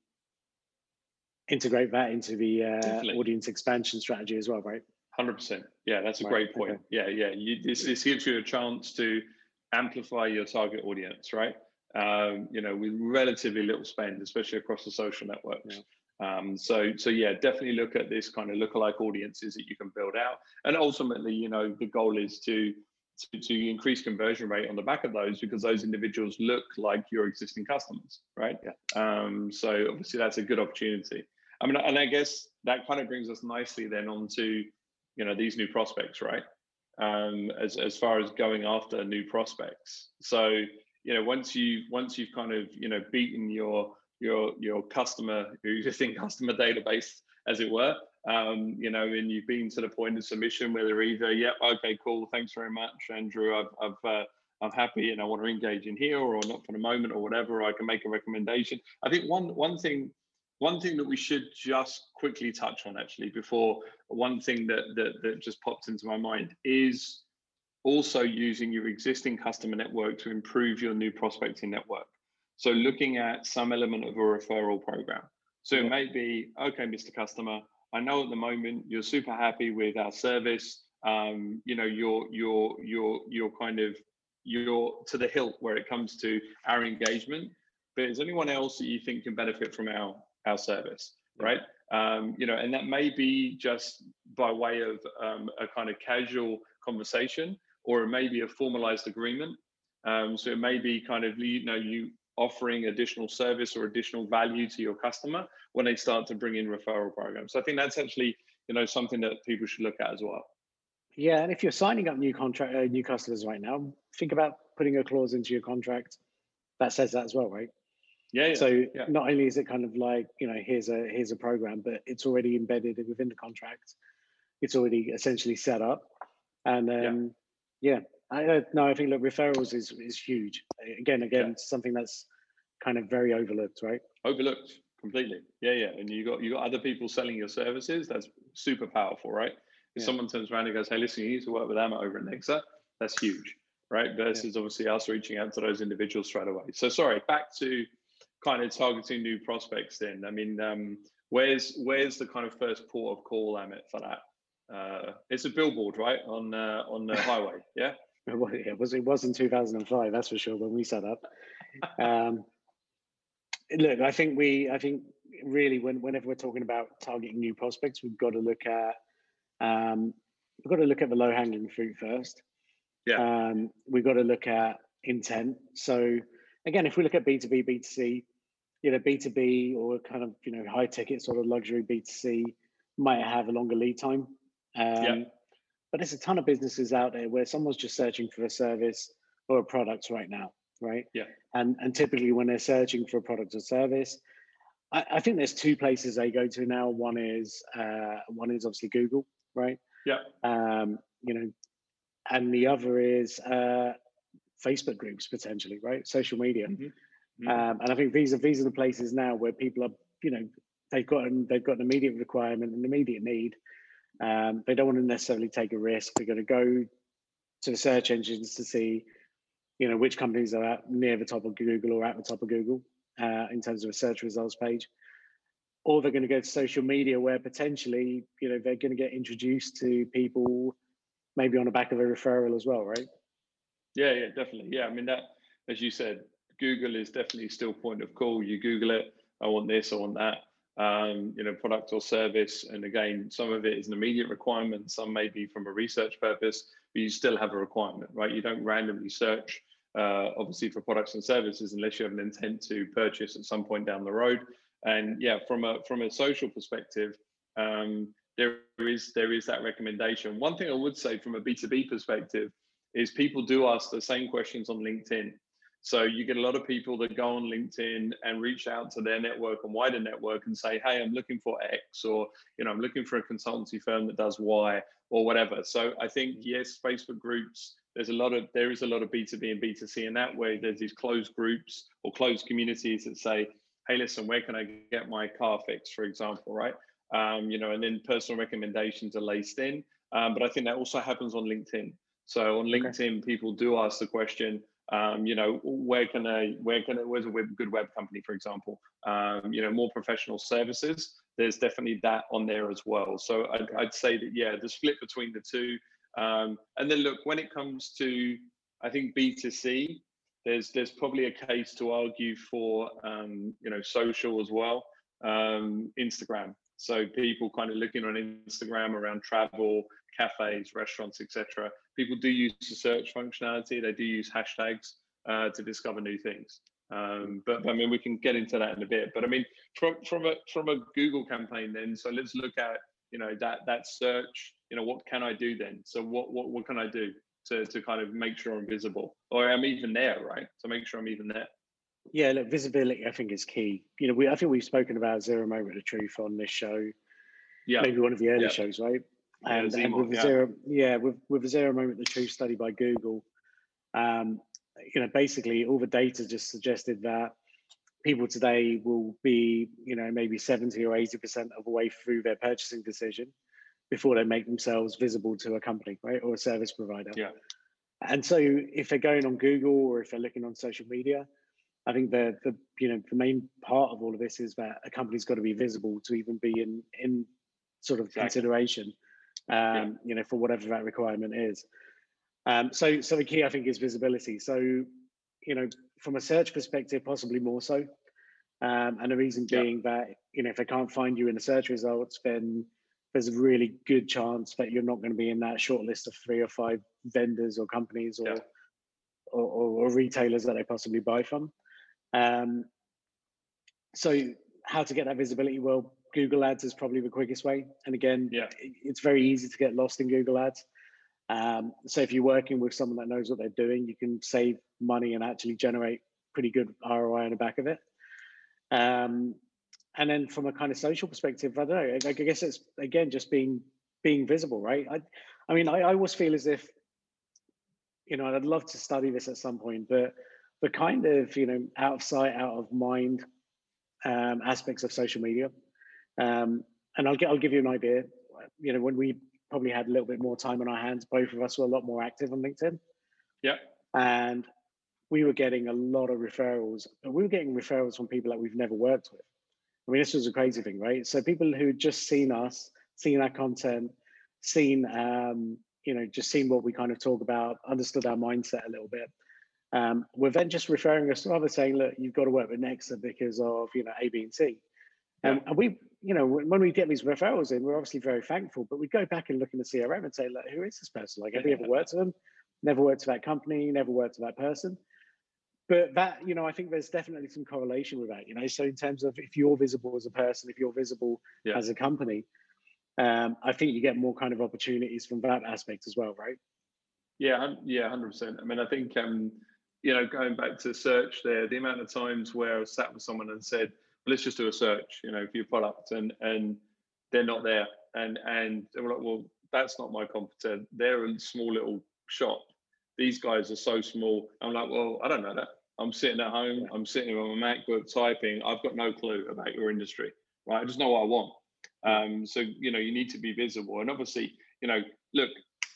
integrate that into the uh, audience expansion strategy as well, right? Hundred percent. Yeah, that's a right. great point. Okay. Yeah, yeah. You, this this gives you a chance to amplify your target audience, right? Um, you know, with relatively little spend, especially across the social networks. Yeah. Um, so, so yeah, definitely look at this kind of lookalike audiences that you can build out, and ultimately, you know, the goal is to to, to increase conversion rate on the back of those because those individuals look like your existing customers, right? Yeah. Um, so obviously that's a good opportunity. I mean, and I guess that kind of brings us nicely then onto, you know, these new prospects, right? Um, as as far as going after new prospects. So you know, once you once you've kind of you know beaten your your your customer your existing customer database, as it were, um, you know, and you've been to the point of submission where they're either, yep, yeah, okay, cool, thanks very much, Andrew, I've, I've uh, I'm happy and I want to engage in here, or not for the moment, or whatever. I can make a recommendation. I think one one thing one thing that we should just quickly touch on actually before one thing that that, that just popped into my mind is also using your existing customer network to improve your new prospecting network. So looking at some element of a referral program. So it may be, okay, Mr. Customer, I know at the moment you're super happy with our service. Um, you know, you're you're you're you're kind of you're to the hilt where it comes to our engagement. But is anyone else that you think can benefit from our our service, right? Um, you know, and that may be just by way of um, a kind of casual conversation, or it may be a formalized agreement. Um, so it may be kind of you know you offering additional service or additional value to your customer when they start to bring in referral programs. So I think that's actually you know something that people should look at as well. Yeah, and if you're signing up new contract uh, new customers right now, think about putting a clause into your contract that says that as well, right? Yeah. yeah so yeah. not only is it kind of like you know here's a here's a program, but it's already embedded within the contract. It's already essentially set up, and um, yeah, yeah I uh, no, I think look, referrals is is huge. Again, again, yeah. something that's kind of very overlooked, right? Overlooked completely. Yeah, yeah. And you got you got other people selling your services. That's super powerful, right? If yeah. someone turns around and goes, "Hey, listen, you need to work with Emma over at Nexa," that's huge, right? Versus yeah. obviously us reaching out to those individuals straight away. So sorry, back to kind of targeting new prospects. Then, I mean, um, where's where's the kind of first port of call, Amit, for that? Uh, it's a billboard, right, on uh, on the highway. Yeah. It was it was in 2005, that's for sure, when we set up. Um, look, I think we, I think really, when whenever we're talking about targeting new prospects, we've got to look at, um, we've got to look at the low hanging fruit first. Yeah. Um, we've got to look at intent. So again, if we look at B two B, B two C, you know, B two B or kind of you know high ticket sort of luxury B two C might have a longer lead time. Um, yeah but there's a ton of businesses out there where someone's just searching for a service or a product right now, right? Yeah. And and typically when they're searching for a product or service, I, I, think there's two places they go to now. One is uh, one is obviously Google, right? Yeah. Um, you know, and the other is uh, Facebook groups potentially, right? Social media. Mm-hmm. Mm-hmm. Um, and I think these are these are the places now where people are, you know, they've got an, they've got an immediate requirement, an immediate need. Um, they don't want to necessarily take a risk. They're going to go to the search engines to see, you know, which companies are near the top of Google or at the top of Google uh, in terms of a search results page. Or they're going to go to social media where potentially, you know, they're going to get introduced to people maybe on the back of a referral as well, right? Yeah, yeah, definitely. Yeah, I mean that, as you said, Google is definitely still point of call. You Google it, I want this, I want that. Um, you know, product or service. And again, some of it is an immediate requirement, some may be from a research purpose, but you still have a requirement, right? You don't randomly search, uh, obviously, for products and services unless you have an intent to purchase at some point down the road. And yeah, from a from a social perspective, um, there is there is that recommendation. One thing I would say from a B2B perspective is people do ask the same questions on LinkedIn. So you get a lot of people that go on LinkedIn and reach out to their network and wider network and say, "Hey, I'm looking for X," or you know, "I'm looking for a consultancy firm that does Y," or whatever. So I think yes, Facebook groups. There's a lot of there is a lot of B2B and B2C in that way. There's these closed groups or closed communities that say, "Hey, listen, where can I get my car fixed?" For example, right? Um, you know, and then personal recommendations are laced in. Um, but I think that also happens on LinkedIn. So on LinkedIn, okay. people do ask the question, um, you know, where can I, where can I, where's a web, good web company, for example? Um, you know, more professional services. There's definitely that on there as well. So I'd, I'd say that yeah, the split between the two. Um, and then look, when it comes to, I think B2C, there's there's probably a case to argue for um, you know social as well, um, Instagram. So people kind of looking on Instagram around travel, cafes, restaurants, etc. People do use the search functionality. They do use hashtags uh, to discover new things. Um, but I mean, we can get into that in a bit. But I mean, from from a from a Google campaign, then so let's look at you know that that search. You know, what can I do then? So what what what can I do to to kind of make sure I'm visible, or I'm even there, right? To make sure I'm even there. Yeah, look, visibility I think is key. You know, we I think we've spoken about zero moment of truth on this show. Yeah, maybe one of the early yeah. shows, right? And, and with yeah. zero, yeah, with with zero moment the truth study by Google, um, you know, basically all the data just suggested that people today will be, you know, maybe seventy or eighty percent of the way through their purchasing decision before they make themselves visible to a company, right, or a service provider. Yeah. And so, if they're going on Google or if they're looking on social media, I think the the you know the main part of all of this is that a company's got to be visible to even be in in sort of exactly. consideration um, you know, for whatever that requirement is. Um, so, so the key, I think, is visibility. So, you know, from a search perspective, possibly more so. Um, and the reason being yeah. that, you know, if they can't find you in the search results, then there's a really good chance that you're not going to be in that short list of three or five vendors or companies or, yeah. or, or, or, retailers that they possibly buy from. Um, so, how to get that visibility? Well, Google Ads is probably the quickest way. And again, yeah. it's very easy to get lost in Google Ads. Um, so if you're working with someone that knows what they're doing, you can save money and actually generate pretty good ROI on the back of it. Um, and then from a kind of social perspective, I don't know. I, I guess it's again just being being visible, right? I, I mean, I, I always feel as if, you know, I'd love to study this at some point, but the kind of you know out of sight, out of mind um, aspects of social media um, and I'll get I'll give you an idea. You know, when we probably had a little bit more time on our hands, both of us were a lot more active on LinkedIn. Yeah. And we were getting a lot of referrals. We were getting referrals from people that we've never worked with. I mean, this was a crazy thing, right? So people who had just seen us, seen our content, seen um, you know, just seen what we kind of talk about, understood our mindset a little bit. Um, were then just referring us to others saying, look, you've got to work with Nexa because of, you know, A, B, and C. Um, and we, you know, when we get these referrals in, we're obviously very thankful, but we go back and look in the CRM and say, like, who is this person? Like, have we ever worked with them? Never worked with that company, never worked with that person. But that, you know, I think there's definitely some correlation with that, you know. So in terms of if you're visible as a person, if you're visible yeah. as a company, um, I think you get more kind of opportunities from that aspect as well, right? Yeah, yeah, hundred percent. I mean, I think um, you know, going back to search there, the amount of times where I sat with someone and said, let's just do a search, you know, for your product, and and they're not there, and and we're like, well, that's not my competitor. They're a small little shop. These guys are so small. I'm like, well, I don't know that. I'm sitting at home. I'm sitting on my MacBook typing. I've got no clue about your industry, right? I just know what I want. Um, so you know, you need to be visible, and obviously, you know, look,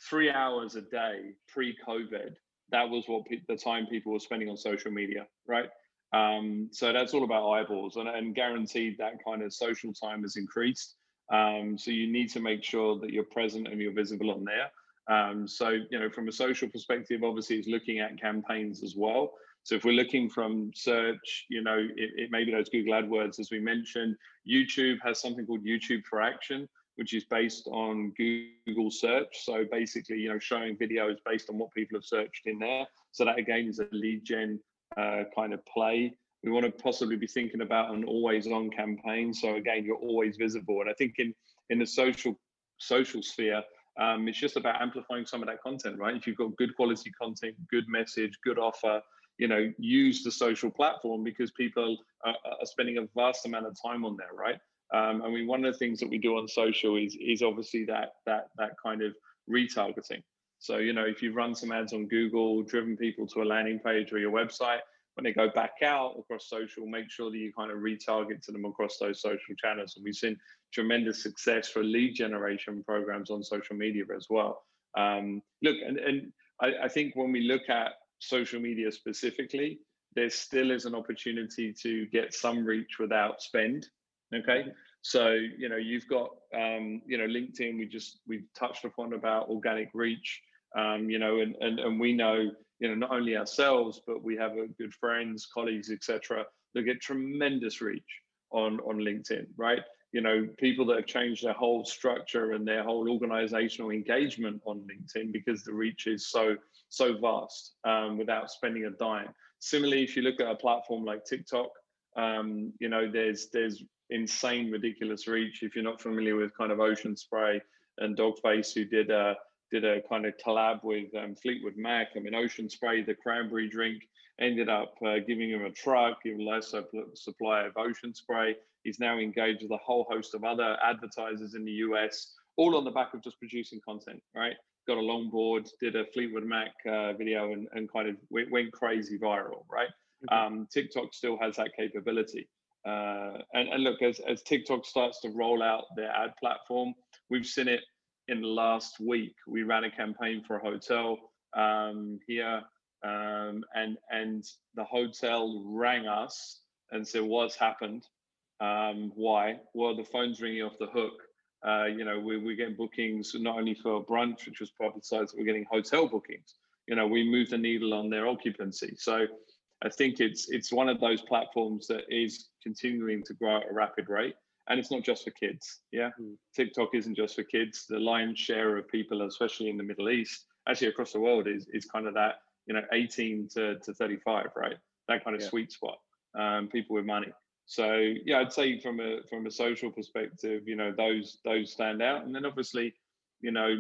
three hours a day pre-COVID, that was what pe- the time people were spending on social media, right? Um, so that's all about eyeballs, and, and guaranteed that kind of social time has increased. Um, so you need to make sure that you're present and you're visible on there. Um, so you know, from a social perspective, obviously, it's looking at campaigns as well. So if we're looking from search, you know, it, it may be those Google AdWords, as we mentioned. YouTube has something called YouTube for Action, which is based on Google search. So basically, you know, showing videos based on what people have searched in there. So that again is a lead gen uh, kind of play. We want to possibly be thinking about an always on campaign. So again, you're always visible. And I think in in the social social sphere, um, it's just about amplifying some of that content, right? If you've got good quality content, good message, good offer, you know, use the social platform because people are, are spending a vast amount of time on there, right? Um, I mean, one of the things that we do on social is is obviously that that that kind of retargeting. So you know, if you've run some ads on Google, driven people to a landing page or your website, when they go back out across social, make sure that you kind of retarget to them across those social channels. And we've seen tremendous success for lead generation programs on social media as well. Um, look, and and I, I think when we look at social media specifically, there still is an opportunity to get some reach without spend. Okay. So, you know, you've got, um, you know, LinkedIn, we just, we've touched upon about organic reach, um, you know, and, and, and we know, you know, not only ourselves, but we have a good friends, colleagues, etc. that get tremendous reach on, on LinkedIn, right? You know, people that have changed their whole structure and their whole organizational engagement on LinkedIn because the reach is so, so vast um, without spending a dime. Similarly, if you look at a platform like TikTok, um, you know, there's there's insane, ridiculous reach. If you're not familiar with kind of Ocean Spray and Dogface, who did a did a kind of collab with um, Fleetwood Mac. I mean, Ocean Spray, the cranberry drink, ended up uh, giving him a truck, giving less supply of Ocean Spray. He's now engaged with a whole host of other advertisers in the US, all on the back of just producing content, right? Got a longboard, did a Fleetwood Mac uh, video, and, and kind of went, went crazy viral, right? Um, TikTok still has that capability. Uh, and, and look, as, as TikTok starts to roll out their ad platform, we've seen it in the last week. We ran a campaign for a hotel um, here, um, and and the hotel rang us and said, "What's happened? Um, why? Well, the phone's ringing off the hook. Uh, you know, we, we're getting bookings not only for brunch, which was publicized, we're getting hotel bookings. You know, we moved the needle on their occupancy. So I think it's it's one of those platforms that is continuing to grow at a rapid rate. And it's not just for kids. Yeah. Mm. TikTok isn't just for kids. The lion's share of people, especially in the Middle East, actually across the world, is is kind of that, you know, 18 to, to 35, right? That kind of yeah. sweet spot. Um, people with money. So yeah, I'd say from a from a social perspective, you know, those those stand out. And then obviously, you know,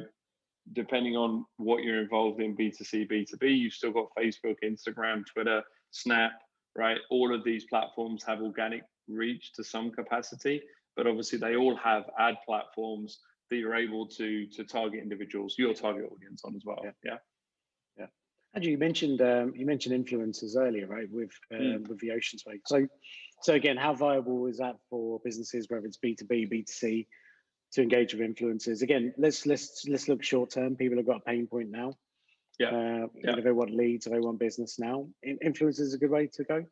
depending on what you're involved in, B2C, B2B, you've still got Facebook, Instagram, Twitter, Snap, right? All of these platforms have organic reach to some capacity, but obviously they all have ad platforms that you're able to to target individuals, your target audience on as well. Yeah. Yeah. yeah. Andrew, you mentioned um, you mentioned influencers earlier, right? With um, mm. with the Ocean Spray. So, so again, how viable is that for businesses, whether it's B two B, B two C, to engage with influencers? Again, let's let's let's look short term. People have got a pain point now. Yeah. Uh, yeah. If they want leads, if they want business now, influencers is a good way to go.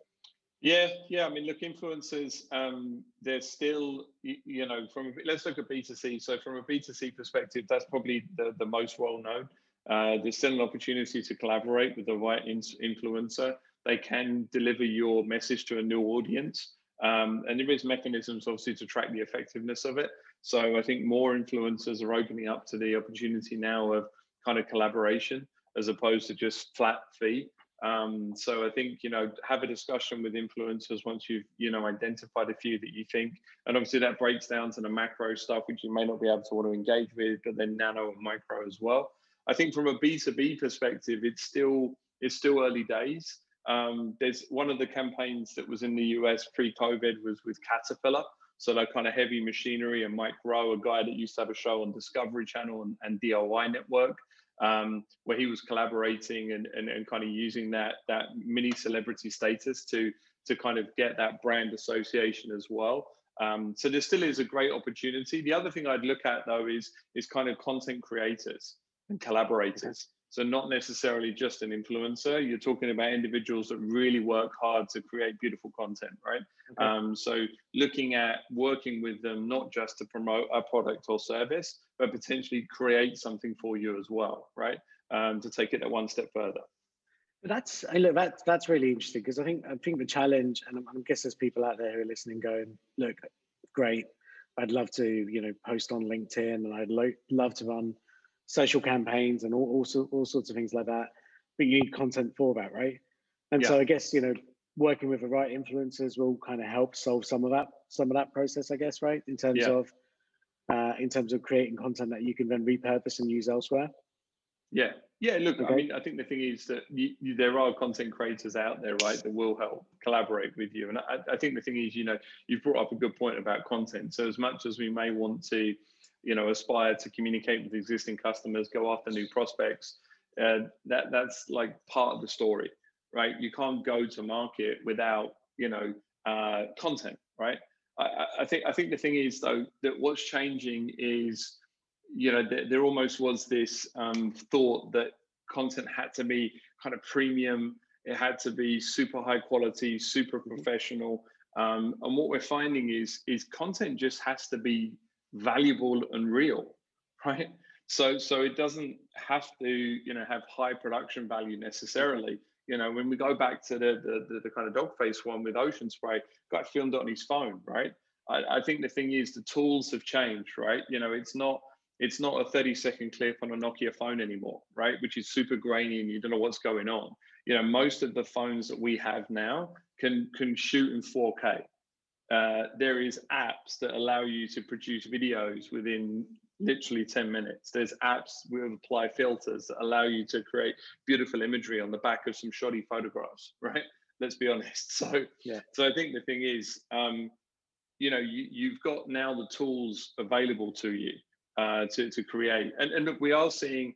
Yeah, yeah. I mean, look, influencers, um, they're still, you know, from let's look at B2C. So, from a B2C perspective, that's probably the, the most well known. Uh, there's still an opportunity to collaborate with the right in- influencer. They can deliver your message to a new audience. Um, and there is mechanisms, obviously, to track the effectiveness of it. So, I think more influencers are opening up to the opportunity now of kind of collaboration as opposed to just flat fee. Um, so I think you know have a discussion with influencers once you've you know identified a few that you think, and obviously that breaks down to the macro stuff which you may not be able to want to engage with, but then nano and micro as well. I think from a B two B perspective, it's still it's still early days. Um, there's one of the campaigns that was in the US pre-COVID was with Caterpillar. So that kind of heavy machinery and Mike Rowe, a guy that used to have a show on Discovery Channel and, and DIY Network, um, where he was collaborating and, and, and kind of using that that mini celebrity status to to kind of get that brand association as well. Um, so there still is a great opportunity. The other thing I'd look at though is is kind of content creators and collaborators. So not necessarily just an influencer. You're talking about individuals that really work hard to create beautiful content, right? Okay. Um, so looking at working with them not just to promote a product or service, but potentially create something for you as well, right? Um, to take it a one step further. That's look that's that's really interesting because I think I think the challenge, and I guess there's people out there who are listening going, look, great, I'd love to you know post on LinkedIn, and I'd lo- love to run social campaigns and all, all, all sorts of things like that. But you need content for that, right? And yeah. so I guess you know working with the right influencers will kind of help solve some of that some of that process, I guess, right? In terms yeah. of uh, in terms of creating content that you can then repurpose and use elsewhere. Yeah, yeah. Look, okay. I mean, I think the thing is that you, you, there are content creators out there, right, that will help collaborate with you. And I, I think the thing is, you know, you've brought up a good point about content. So as much as we may want to, you know, aspire to communicate with existing customers, go after new prospects, uh, that that's like part of the story, right? You can't go to market without, you know, uh, content, right? I, I think I think the thing is though that what's changing is you know, there, there almost was this um, thought that content had to be kind of premium. It had to be super high quality, super mm-hmm. professional. Um, and what we're finding is is content just has to be valuable and real, right? So so it doesn't have to you know have high production value necessarily. You know, when we go back to the the, the, the kind of dog face one with Ocean Spray, got filmed on his phone, right? I, I think the thing is the tools have changed, right? You know, it's not it's not a 30 second clip on a Nokia phone anymore, right? Which is super grainy and you don't know what's going on. You know, most of the phones that we have now can can shoot in 4K. Uh, there is apps that allow you to produce videos within literally 10 minutes. There's apps with apply filters that allow you to create beautiful imagery on the back of some shoddy photographs, right? Let's be honest. So, yeah. so I think the thing is, um, you know, you, you've got now the tools available to you uh, to, to create. And, and look, we are seeing,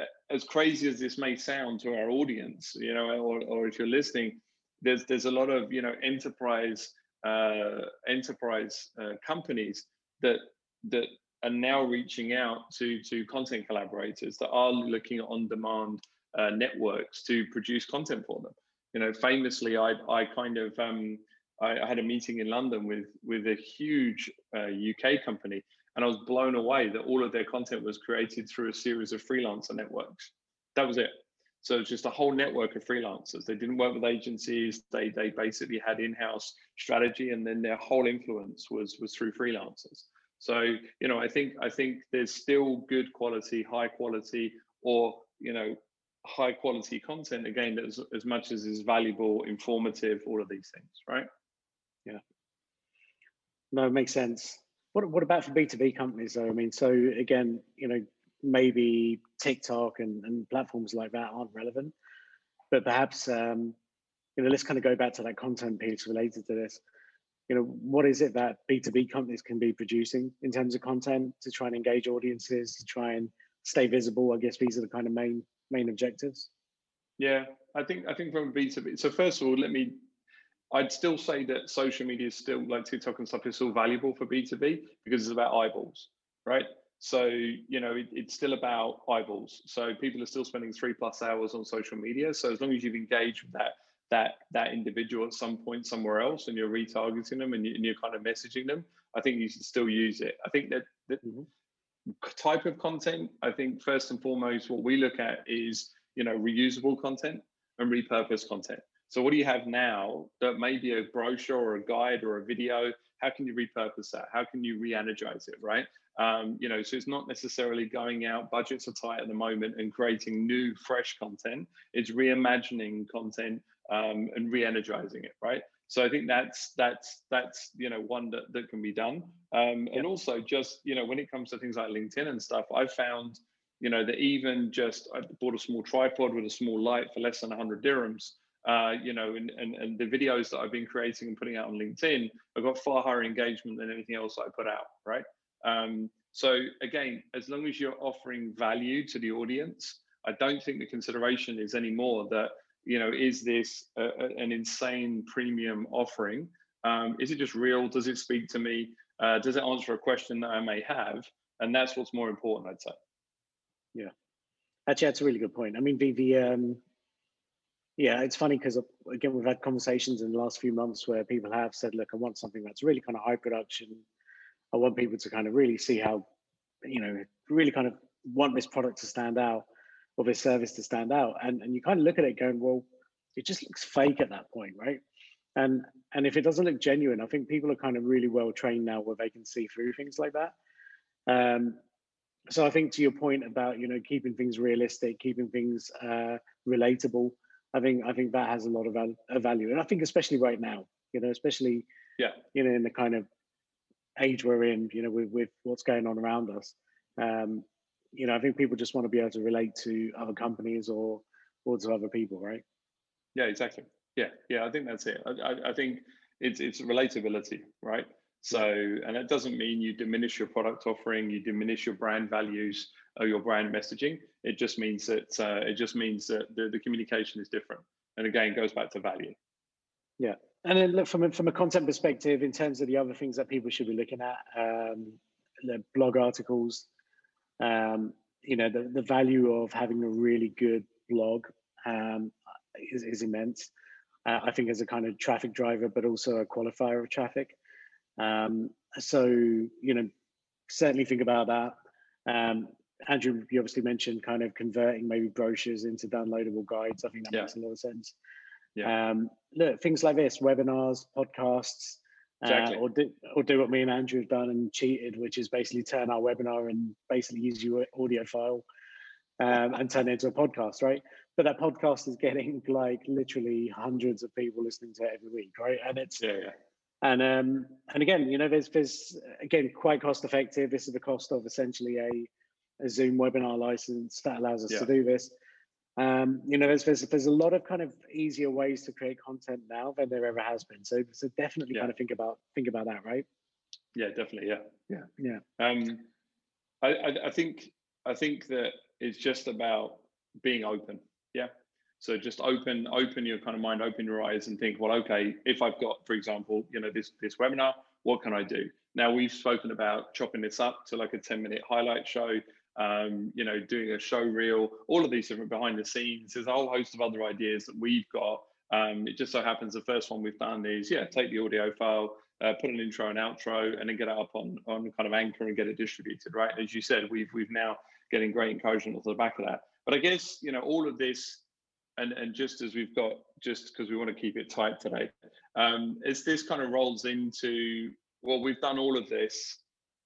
uh, as crazy as this may sound to our audience, you know, or, or if you're listening, there's there's a lot of you know enterprise uh, enterprise uh, companies that that are now reaching out to to content collaborators that are looking at on-demand uh, networks to produce content for them. You know, famously, I I kind of um, I, I had a meeting in London with with a huge UK uh, company and I was blown away that all of their content was created through a series of freelancer networks. That was it. So it's just a whole network of freelancers. They didn't work with agencies. They they basically had in-house strategy, and then their whole influence was was through freelancers. So you know, I think I think there's still good quality, high quality, or you know, high quality content again as as much as is valuable, informative, all of these things, right? Yeah. No, it makes sense. What what about for B two B companies though? I mean, so again, you know, maybe TikTok and, and platforms like that aren't relevant, but perhaps um, you know, let's kind of go back to that content piece related to this. You know, what is it that B two B companies can be producing in terms of content to try and engage audiences, to try and stay visible? I guess these are the kind of main main objectives. Yeah, I think I think from B two B. So first of all, let me I'd still say that social media is still like TikTok and stuff is still valuable for B2B because it's about eyeballs, right? So, you know, it, it's still about eyeballs. So people are still spending three plus hours on social media. So as long as you've engaged with that, that that individual at some point somewhere else and you're retargeting them and, you, are kind of messaging them, I think you should still use it. I think that the mm-hmm. type of content, I think first and foremost, what we look at is, you know, reusable content and repurposed content. So what do you have now that may be a brochure or a guide or a video? How can you repurpose that? How can you re-energize it, right? Um, you know, so it's not necessarily going out, budgets are tight at the moment and creating new, fresh content. It's reimagining content um, and re-energizing it, right? So I think that's that's that's you know one that, that can be done. Um, and also just you know when it comes to things like LinkedIn and stuff, I've found you know that even just I bought a small tripod with a small light for less than 100 dirhams uh, you know, and, and, and the videos that I've been creating and putting out on LinkedIn, I've got far higher engagement than anything else I put out, right? Um, so again, as long as you're offering value to the audience, I don't think the consideration is anymore that you know is this a, a, an insane premium offering? Um, is it just real? Does it speak to me? Uh, does it answer a question that I may have? And that's what's more important, I'd say. Yeah, actually, that's a really good point. I mean, the the um, yeah, it's funny because again, we've had conversations in the last few months where people have said, "Look, I want something that's really kind of high production. I want people to kind of really see how, you know, really kind of want this product to stand out or this service to stand out." And and you kind of look at it going, "Well, it just looks fake at that point, right?" And and if it doesn't look genuine, I think people are kind of really well trained now where they can see through things like that. Um, so I think to your point about you know keeping things realistic, keeping things uh, relatable I think I think that has a lot of value, and I think especially right now, you know, especially yeah, you know, in the kind of age we're in, you know, with, with what's going on around us, um, you know, I think people just want to be able to relate to other companies or or to other people, right? Yeah, exactly. Yeah, yeah, I think that's it. I, I, I think it's it's relatability, right? So, and that doesn't mean you diminish your product offering, you diminish your brand values or your brand messaging. It just means that uh, it just means that the, the communication is different. And again, goes back to value. Yeah, and then look from a, from a content perspective, in terms of the other things that people should be looking at, um, the blog articles, um, you know, the, the value of having a really good blog um, is, is immense. Uh, I think as a kind of traffic driver, but also a qualifier of traffic. Um, so, you know, certainly think about that. Um, Andrew, you obviously mentioned kind of converting maybe brochures into downloadable guides. I think that yeah. makes a lot of sense. Yeah. Um, look, things like this, webinars, podcasts, exactly. uh, or do or do what me and Andrew have done and cheated, which is basically turn our webinar and basically use your audio file um, and turn it into a podcast, right? But that podcast is getting like literally hundreds of people listening to it every week, right? And it's yeah, yeah and um, and again, you know, there's there's again quite cost effective. This is the cost of essentially a, a Zoom webinar license that allows us yeah. to do this. Um, you know, there's, there's there's a lot of kind of easier ways to create content now than there ever has been. So so definitely yeah. kind of think about think about that, right? Yeah, definitely. Yeah, yeah, yeah. Um, I, I I think I think that it's just about being open. Yeah, so just open, open your kind of mind, open your eyes, and think, well, okay, if I've got, for example, you know, this this webinar, what can I do? Now we've spoken about chopping this up to like a 10 minute highlight show, um, you know, doing a show reel, all of these different behind the scenes. There's a whole host of other ideas that we've got. Um, it just so happens the first one we've done is yeah, take the audio file, uh, put an intro and outro, and then get it up on on kind of anchor and get it distributed. Right, as you said, we've we've now getting great encouragement off the back of that. But I guess you know all of this and and just as we've got just because we want to keep it tight today um as this kind of rolls into well we've done all of this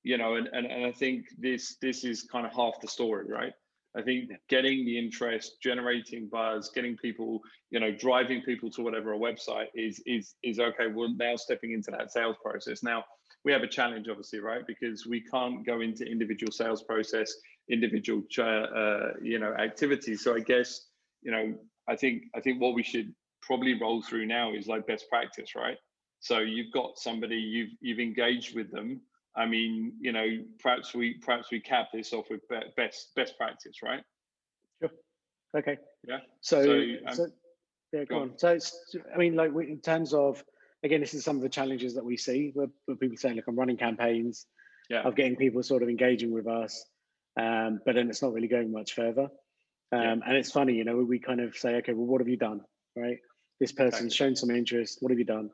you know and, and and i think this this is kind of half the story right? I think getting the interest generating buzz getting people you know driving people to whatever a website is is is okay we're now stepping into that sales process. Now we have a challenge obviously right? Because we can't go into individual sales process individual uh, you know activities. So i guess you know I think I think what we should probably roll through now is like best practice, right? So you've got somebody you've you've engaged with them. I mean, you know, perhaps we perhaps we cap this off with best best practice, right? Sure. Okay. Yeah. So, so, um, so yeah, go, on. on. So it's, I mean, like in terms of again, this is some of the challenges that we see where, where people say, look, I'm running campaigns yeah. of getting people sort of engaging with us, um, but then it's not really going much further. Um, yeah. And it's funny, you know, we kind of say, okay, well, what have you done? Right? This person's exactly. shown some interest. What have you done?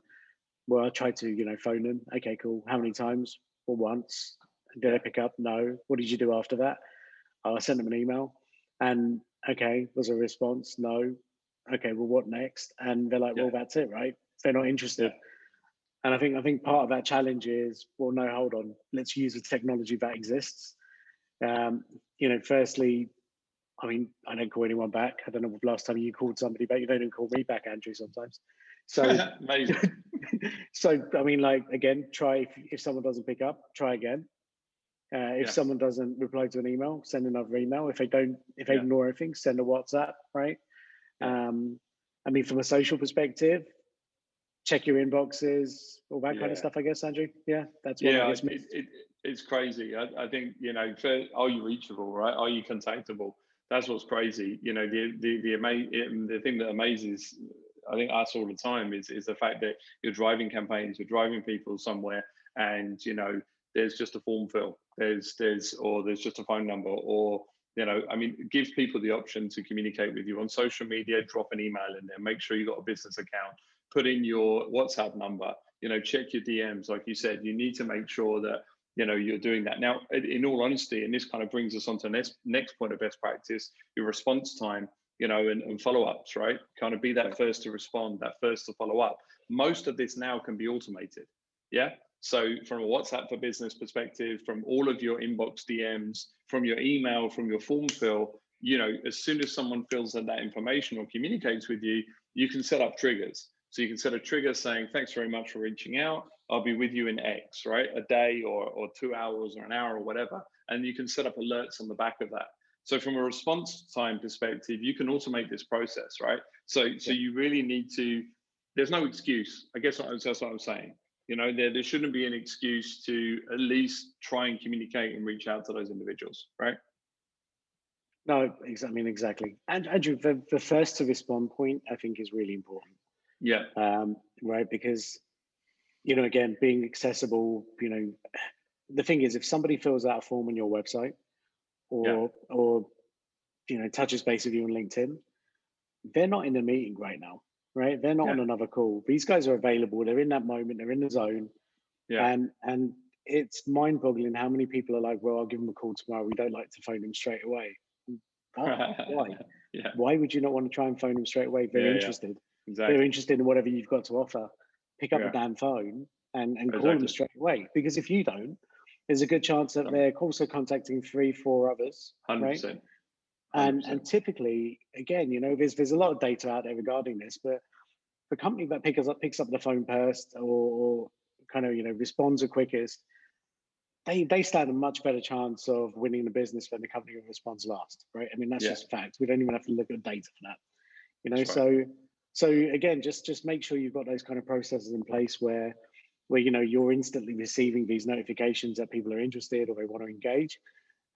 Well, I tried to, you know, phone them. Okay, cool. How many times? Well, once. Did I pick up? No. What did you do after that? Oh, I sent them an email. And okay, was a response? No. Okay, well, what next? And they're like, yeah. well, that's it, right? They're not interested. Yeah. And I think I think part of that challenge is, well, no, hold on. Let's use the technology that exists. Um, you know, firstly, I mean, I don't call anyone back. I don't know the last time you called somebody back. You don't even call me back, Andrew, sometimes. So, so I mean, like again, try if, if someone doesn't pick up, try again. Uh, if yeah. someone doesn't reply to an email, send another email. If they don't, if they yeah. ignore anything, send a WhatsApp, right? Yeah. Um, I mean, from a social perspective, check your inboxes, all that kind of stuff. I guess, Andrew. Yeah, that's what I yeah, guess. it, it, it's crazy. I, I think you know, for, are you reachable, right? Are you contactable? That's what's crazy. You know, the the the ama- the thing that amazes, I think us all the time is is the fact that you're driving campaigns, you're driving people somewhere, and you know, there's just a form fill, there's there's or there's just a phone number, or you know, I mean, it gives people the option to communicate with you on social media. Drop an email in there. Make sure you got a business account. Put in your WhatsApp number. You know, check your DMs. Like you said, you need to make sure that you know you're doing that now in all honesty and this kind of brings us on to next next point of best practice your response time you know and, and follow-ups right kind of be that first to respond that first to follow up most of this now can be automated yeah so from a whatsapp for business perspective from all of your inbox dms from your email from your form fill you know as soon as someone fills in that information or communicates with you you can set up triggers so you can set a trigger saying thanks very much for reaching out I'll be with you in X, right? A day or, or two hours or an hour or whatever. And you can set up alerts on the back of that. So from a response time perspective, you can automate this process, right? So so you really need to, there's no excuse. I guess that's what I'm saying. You know, there, there shouldn't be an excuse to at least try and communicate and reach out to those individuals, right? No, exactly. I mean exactly. And Andrew, the, the first to respond point I think is really important. Yeah. Um, right, because you know, again, being accessible, you know, the thing is if somebody fills out a form on your website or Yeah. or you know, touches base with you on LinkedIn, they're not in a meeting right now, right? They're not Yeah. on another call. These guys are available, they're in that moment, they're in the zone. Yeah. And and it's mind-boggling how many people are like, well, I'll give them a call tomorrow. We don't like to phone them straight away. Oh, why? yeah. Why would you not want to try and phone them straight away? They're Yeah, yeah. interested. They're interested in whatever you've got to offer. Pick up Yeah. the damn phone and, and call them straight away. Because if you don't, there's a good chance that Um, they're also contacting three, four others. Hundred right? And 100%. and typically, again, you know, there's there's a lot of data out there regarding this, but the company that picks up picks up the phone first or, or kind of you know responds the quickest, they they stand a much better chance of winning the business than the company who responds last, right? I mean, that's Yeah. just fact. We don't even have to look at data for that, you know. That's So so again, just just make sure you've got those kind of processes in place where where you know you're instantly receiving these notifications that people are interested or they want to engage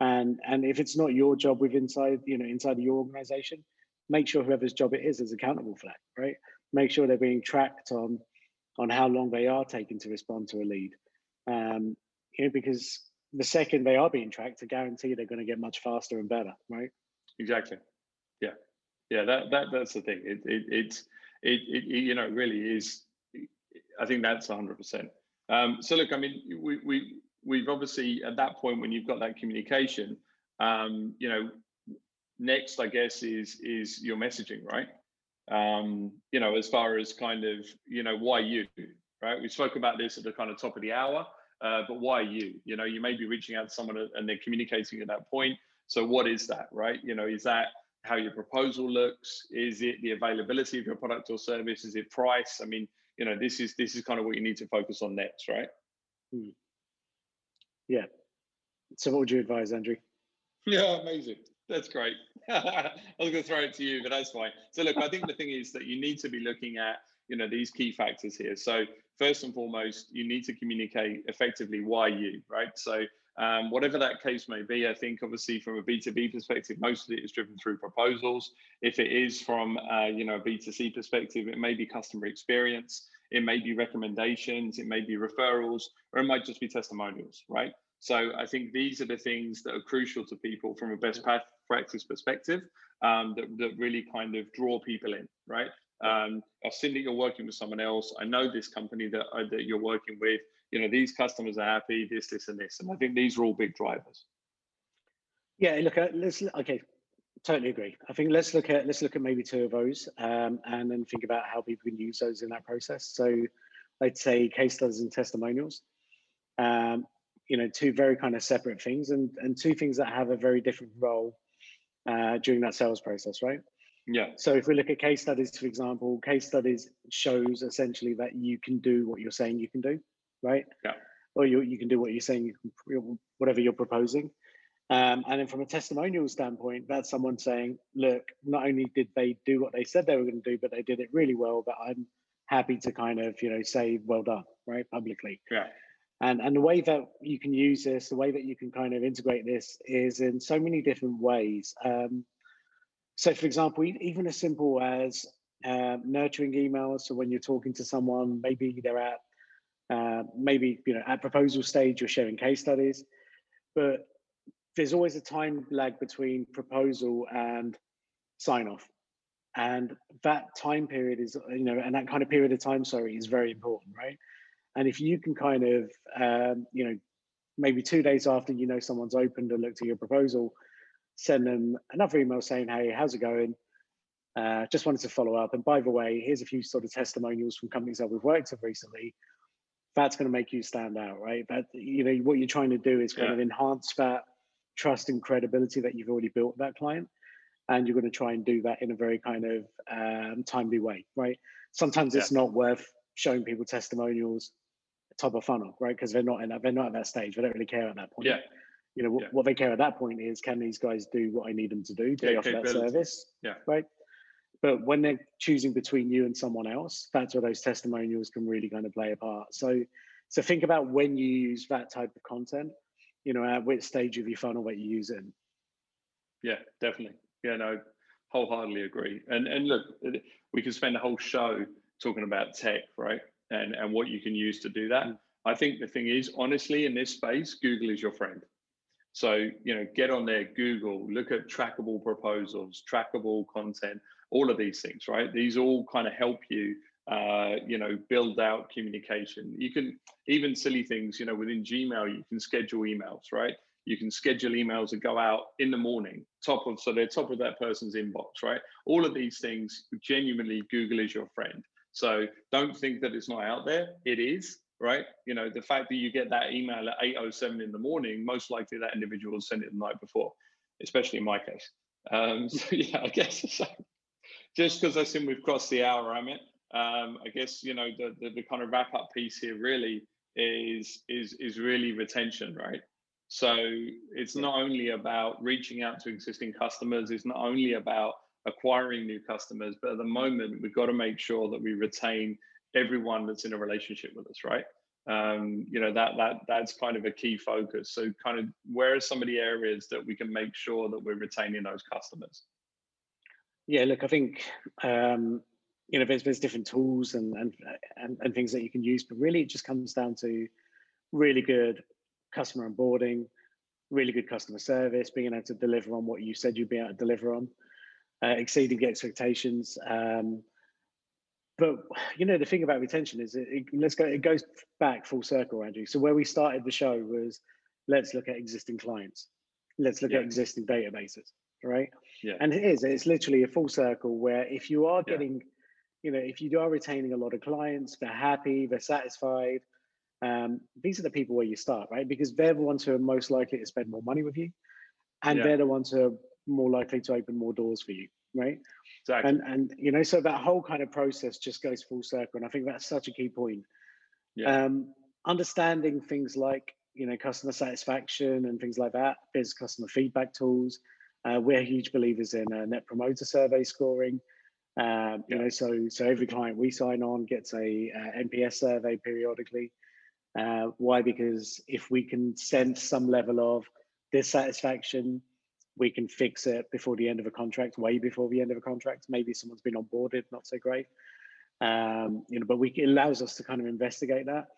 and and if it's not your job with inside you know inside your organization make sure whoever's job it is is accountable for that right make sure they're being tracked on on how long they are taking to respond to a lead um you know because the second they are being tracked i guarantee they're going to get much faster and better right Exactly. Yeah. Yeah. That that that's the thing. It it, it, it you know it really is. I think that's hundred percent. Um, so look, I mean, we we we've obviously at that point when you've got that communication, um, you know, next I guess is is your messaging, right? Um, you know, as far as kind of you know why you, right? We spoke about this at the kind of top of the hour, uh, but why you? You know, you may be reaching out to someone and they're communicating at that point. So what is that, right? You know, is that how your proposal looks? Is it the availability of your product or service? Is it price? I mean, you know, this is this is kind of what you need to focus on next, right? Hmm. Yeah. So what would you advise andrew Yeah, amazing. That's great. I was going to throw it to you, but that's fine. So look, I think the thing is that you need to be looking at, you know, these key factors here. So first and foremost, you need to communicate effectively why you, right? So um, whatever that case may be, I think obviously from a B2B perspective, most of it is driven through proposals. If it is from, uh, you know, a B2C perspective, it may be customer experience, it may be recommendations, it may be referrals, or it might just be testimonials, right? So I think these are the things that are crucial to people from a best practice perspective um, that, that really kind of draw people in, right? Um, I've seen that you're working with someone else. I know this company that, uh, that you're working with. You know, these customers are happy, this, this, and this. And I think these are all big drivers. yeah look at let's okay totally agree. I think let's look at let's look at maybe two of those um, and then think about how people can use those in that process. So i'd say case studies and testimonials um, you know two very kind of separate things and and two things that have a very different role uh, during that sales process right? Yeah, so if we look at case studies for example case studies shows essentially that you can do what you're saying you can do right Yeah. or you, you can do what you're saying you can whatever you're proposing Um, and then from a testimonial standpoint, that's someone saying, look, not only did they do what they said they were going to do, but they did it really well, but I'm happy to kind of, you know, say, well done, right, publicly. Yeah. And, and the way that you can use this, the way that you can kind of integrate this is in so many different ways. Um, so, for example, even as simple as uh, nurturing emails. So when you're talking to someone, maybe they're at uh, maybe you know at proposal stage, you're sharing case studies, but there's always a time lag between proposal and sign off, and that time period is you know and that kind of period of time, sorry, is very important, right? And if you can kind of um, you know maybe two days after you know someone's opened and looked at your proposal, send them another email saying, hey, how's it going? Uh, just wanted to follow up. And by the way, here's a few sort of testimonials from companies that we've worked with recently. That's going to make you stand out, right? But you know what you're trying to do is kind yeah. of enhance that trust and credibility that you've already built with that client, and you're going to try and do that in a very kind of um, timely way, right? Sometimes yeah. it's not worth showing people testimonials top of funnel, right? Because they're not in that, they're not at that stage. They don't really care at that point. Yeah. You know, yeah. what they care at that point is can these guys do what I need them to do? Do they offer that service? Yeah. Right. But when they're choosing between you and someone else, that's where those testimonials can really kind of play a part. So, so think about when you use that type of content. You know, at which stage of your funnel that you use it. Yeah, definitely. Yeah, no, wholeheartedly agree. And and look, we can spend a whole show talking about tech, right? And and what you can use to do that. Mm. I think the thing is, honestly, in this space, Google is your friend. So, you know, get on there, Google, look at trackable proposals, trackable content, all of these things, right? These all kind of help you, uh, you know, build out communication. You can even silly things, you know, within Gmail, you can schedule emails, right? You can schedule emails that go out in the morning, top of so they're top of that person's inbox, right? All of these things, genuinely, Google is your friend. So don't think that it's not out there. It is, right? You know, the fact that you get that email at 8.07 in the morning, most likely that individual sent it the night before, especially in my case. Um, so yeah, I guess so just because I think we've crossed the hour, Amit, um, I guess you know the, the, the kind of wrap up piece here really is is is really retention, right? So it's not only about reaching out to existing customers, it's not only about acquiring new customers, but at the moment we've got to make sure that we retain everyone that's in a relationship with us, right? Um, you know that that that's kind of a key focus. So kind of where are some of the areas that we can make sure that we're retaining those customers? Yeah, look, I think um, you know there's there's different tools and, and and and things that you can use, but really it just comes down to really good customer onboarding, really good customer service, being able to deliver on what you said you'd be able to deliver on, uh, exceeding expectations. Um, but you know the thing about retention is it, it, let's go it goes back full circle andrew so where we started the show was let's look at existing clients let's look yeah. at existing databases right yeah. And it is, it's literally a full circle where if you are getting, yeah. you know, if you are retaining a lot of clients, they're happy, they're satisfied, um, these are the people where you start, right? Because they're the ones who are most likely to spend more money with you. And yeah. they're the ones who are more likely to open more doors for you, right? Exactly. And and you know, so that whole kind of process just goes full circle. And I think that's such a key point. Yeah. Um, understanding things like you know customer satisfaction and things like that. There's customer feedback tools. Uh, we're huge believers in uh, net promoter survey scoring. Um, you know, so so every client we sign on gets a uh, NPS survey periodically. Uh, why? Because if we can sense some level of dissatisfaction, we can fix it before the end of a contract, way before the end of a contract. Maybe someone's been onboarded, not so great. Um, you know, but we it allows us to kind of investigate that.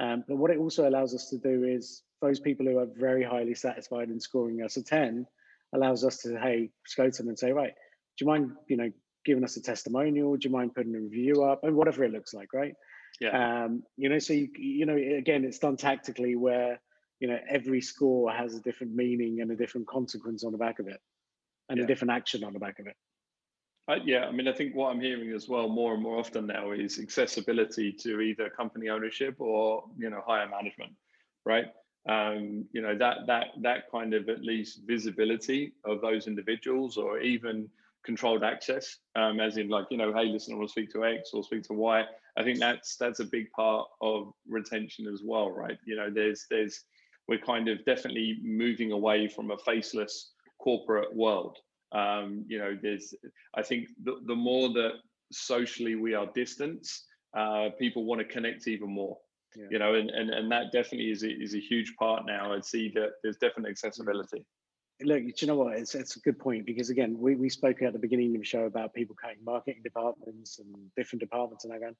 Um, but what it also allows us to do is those people who are very highly satisfied and scoring us a 10, allows us to hey go to them and say right do you mind you know giving us a testimonial? Do you mind putting a review up? And whatever it looks like right? Yeah. Um you know so you you know again it's done tactically where you know every score has a different meaning and a different consequence on the back of it and yeah. a different action on the back of it. Uh, yeah, I mean, I think what I'm hearing as well more and more often now is accessibility to either company ownership or you know higher management, right? Um, you know that that that kind of at least visibility of those individuals or even controlled access um, as in like you know hey listen i want to speak to x or speak to y i think that's that's a big part of retention as well right you know there's there's we're kind of definitely moving away from a faceless corporate world. Um, you know, there's I think the, the more that socially we are distanced, uh, people want to connect even more. Yeah. You know, and, and and that definitely is a, is a huge part now. I'd see that there's definitely accessibility. Mm. Look, you know what? It's it's a good point because again, we, we spoke at the beginning of the show about people cutting marketing departments and different departments and again,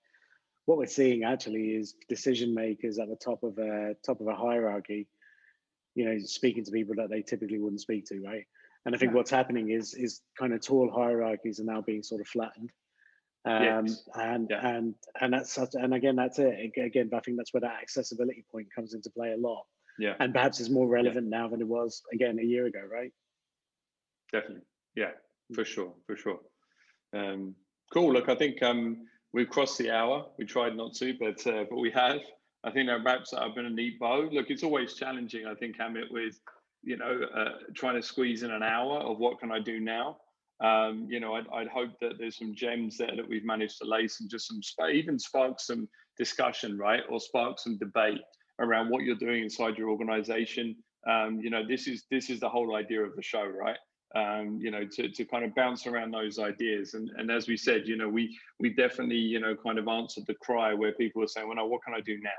what we're seeing actually is decision makers at the top of a top of a hierarchy, you know, speaking to people that they typically wouldn't speak to, right? And I think yeah. what's happening is is kind of tall hierarchies are now being sort of flattened. Um, yes. and yeah. and and that's such and again that's it. Again I think that's where that accessibility point comes into play a lot. Yeah. And perhaps is more relevant yeah. now than it was again a year ago right? Definitely. Yeah for sure for sure. Um cool. Look I think um we've crossed the hour. We tried not to but uh, but we have. I think that wraps up in a neat bow. Look it's always challenging I think Amit with you know, uh, trying to squeeze in an hour of what can I do now. Um, you know, I'd, I'd, hope that there's some gems there that we've managed to lace and just some, even spark some discussion, right? Or spark some debate around what you're doing inside your organization. Um, you know, this is this is the whole idea of the show, right? Um, you know, to, to kind of bounce around those ideas. And, and as we said, you know, we we definitely, you know, kind of answered the cry where people are saying, well, what can I do now?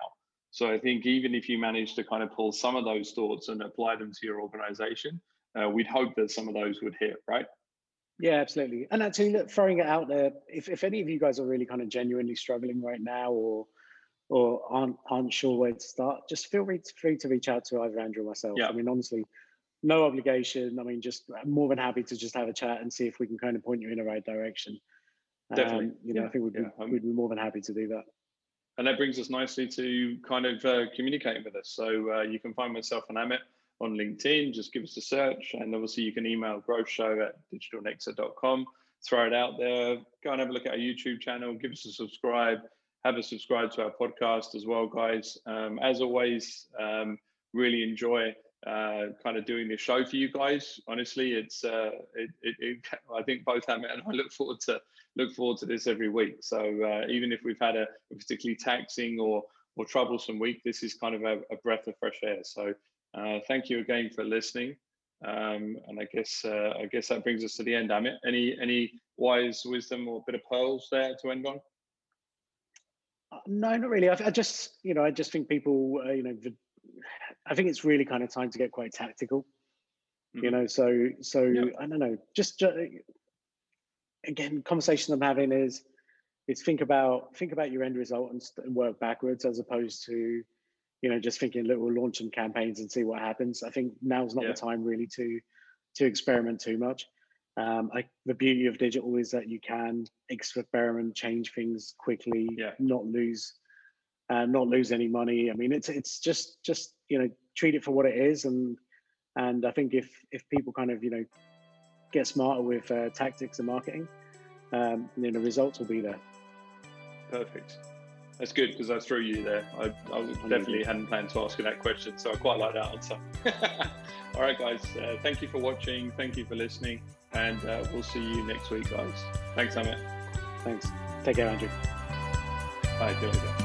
So I think even if you manage to kind of pull some of those thoughts and apply them to your organization, uh, we'd hope that some of those would hit, right? Yeah, absolutely. And actually, look, throwing it out there, if, if any of you guys are really kind of genuinely struggling right now or or aren't aren't sure where to start, just feel free to, free to reach out to either Andrew or myself. Yeah. I mean, honestly, no obligation. I mean, just more than happy to just have a chat and see if we can kind of point you in the right direction. Definitely. Um, you know, yeah. I think we'd be, yeah. we'd be more than happy to do that and that brings us nicely to kind of uh, communicating with us. So uh, you can find myself and Amit on LinkedIn. Just give us a search, and obviously you can email growthshow at digitalnexa.com. Throw it out there. Go and have a look at our YouTube channel. Give us a subscribe. Have a subscribe to our podcast as well, guys. Um, as always, um, really enjoy uh, kind of doing this show for you guys. Honestly, it's uh, it, it, it, I think both Amit and I look forward to look forward to this every week. So uh, even if we've had a, a, particularly taxing or or troublesome week, this is kind of a, a breath of fresh air. So uh, thank you again for listening. Um, and I guess uh, I guess that brings us to the end. Amit, any any wise wisdom or bit of pearls there to end on? Uh, no, not really. I, I just you know I just think people uh, you know the, I think it's really kind of time to get quite tactical. Mm-hmm. You know, so so. I don't know, just, just again, conversation I'm having is is think about think about your end result and, and work backwards as opposed to you know just thinking little some campaigns and see what happens. I think now's not yeah. the time really to to experiment too much. Um, I, the beauty of digital is that you can experiment, change things quickly, yeah. not lose uh, not lose any money. I mean, it's it's just just you know treat it for what it is, and and I think if if people kind of you know get smarter with uh, tactics and marketing, um, you know, results will be there. Perfect. That's good because I threw you there. I, I definitely hadn't planned to ask you that question, so I quite like that answer. All right, guys. Uh, thank you for watching. Thank you for listening, and uh, we'll see you next week, guys. Thanks, Amit. Thanks. Take care, Andrew. Bye. See you later.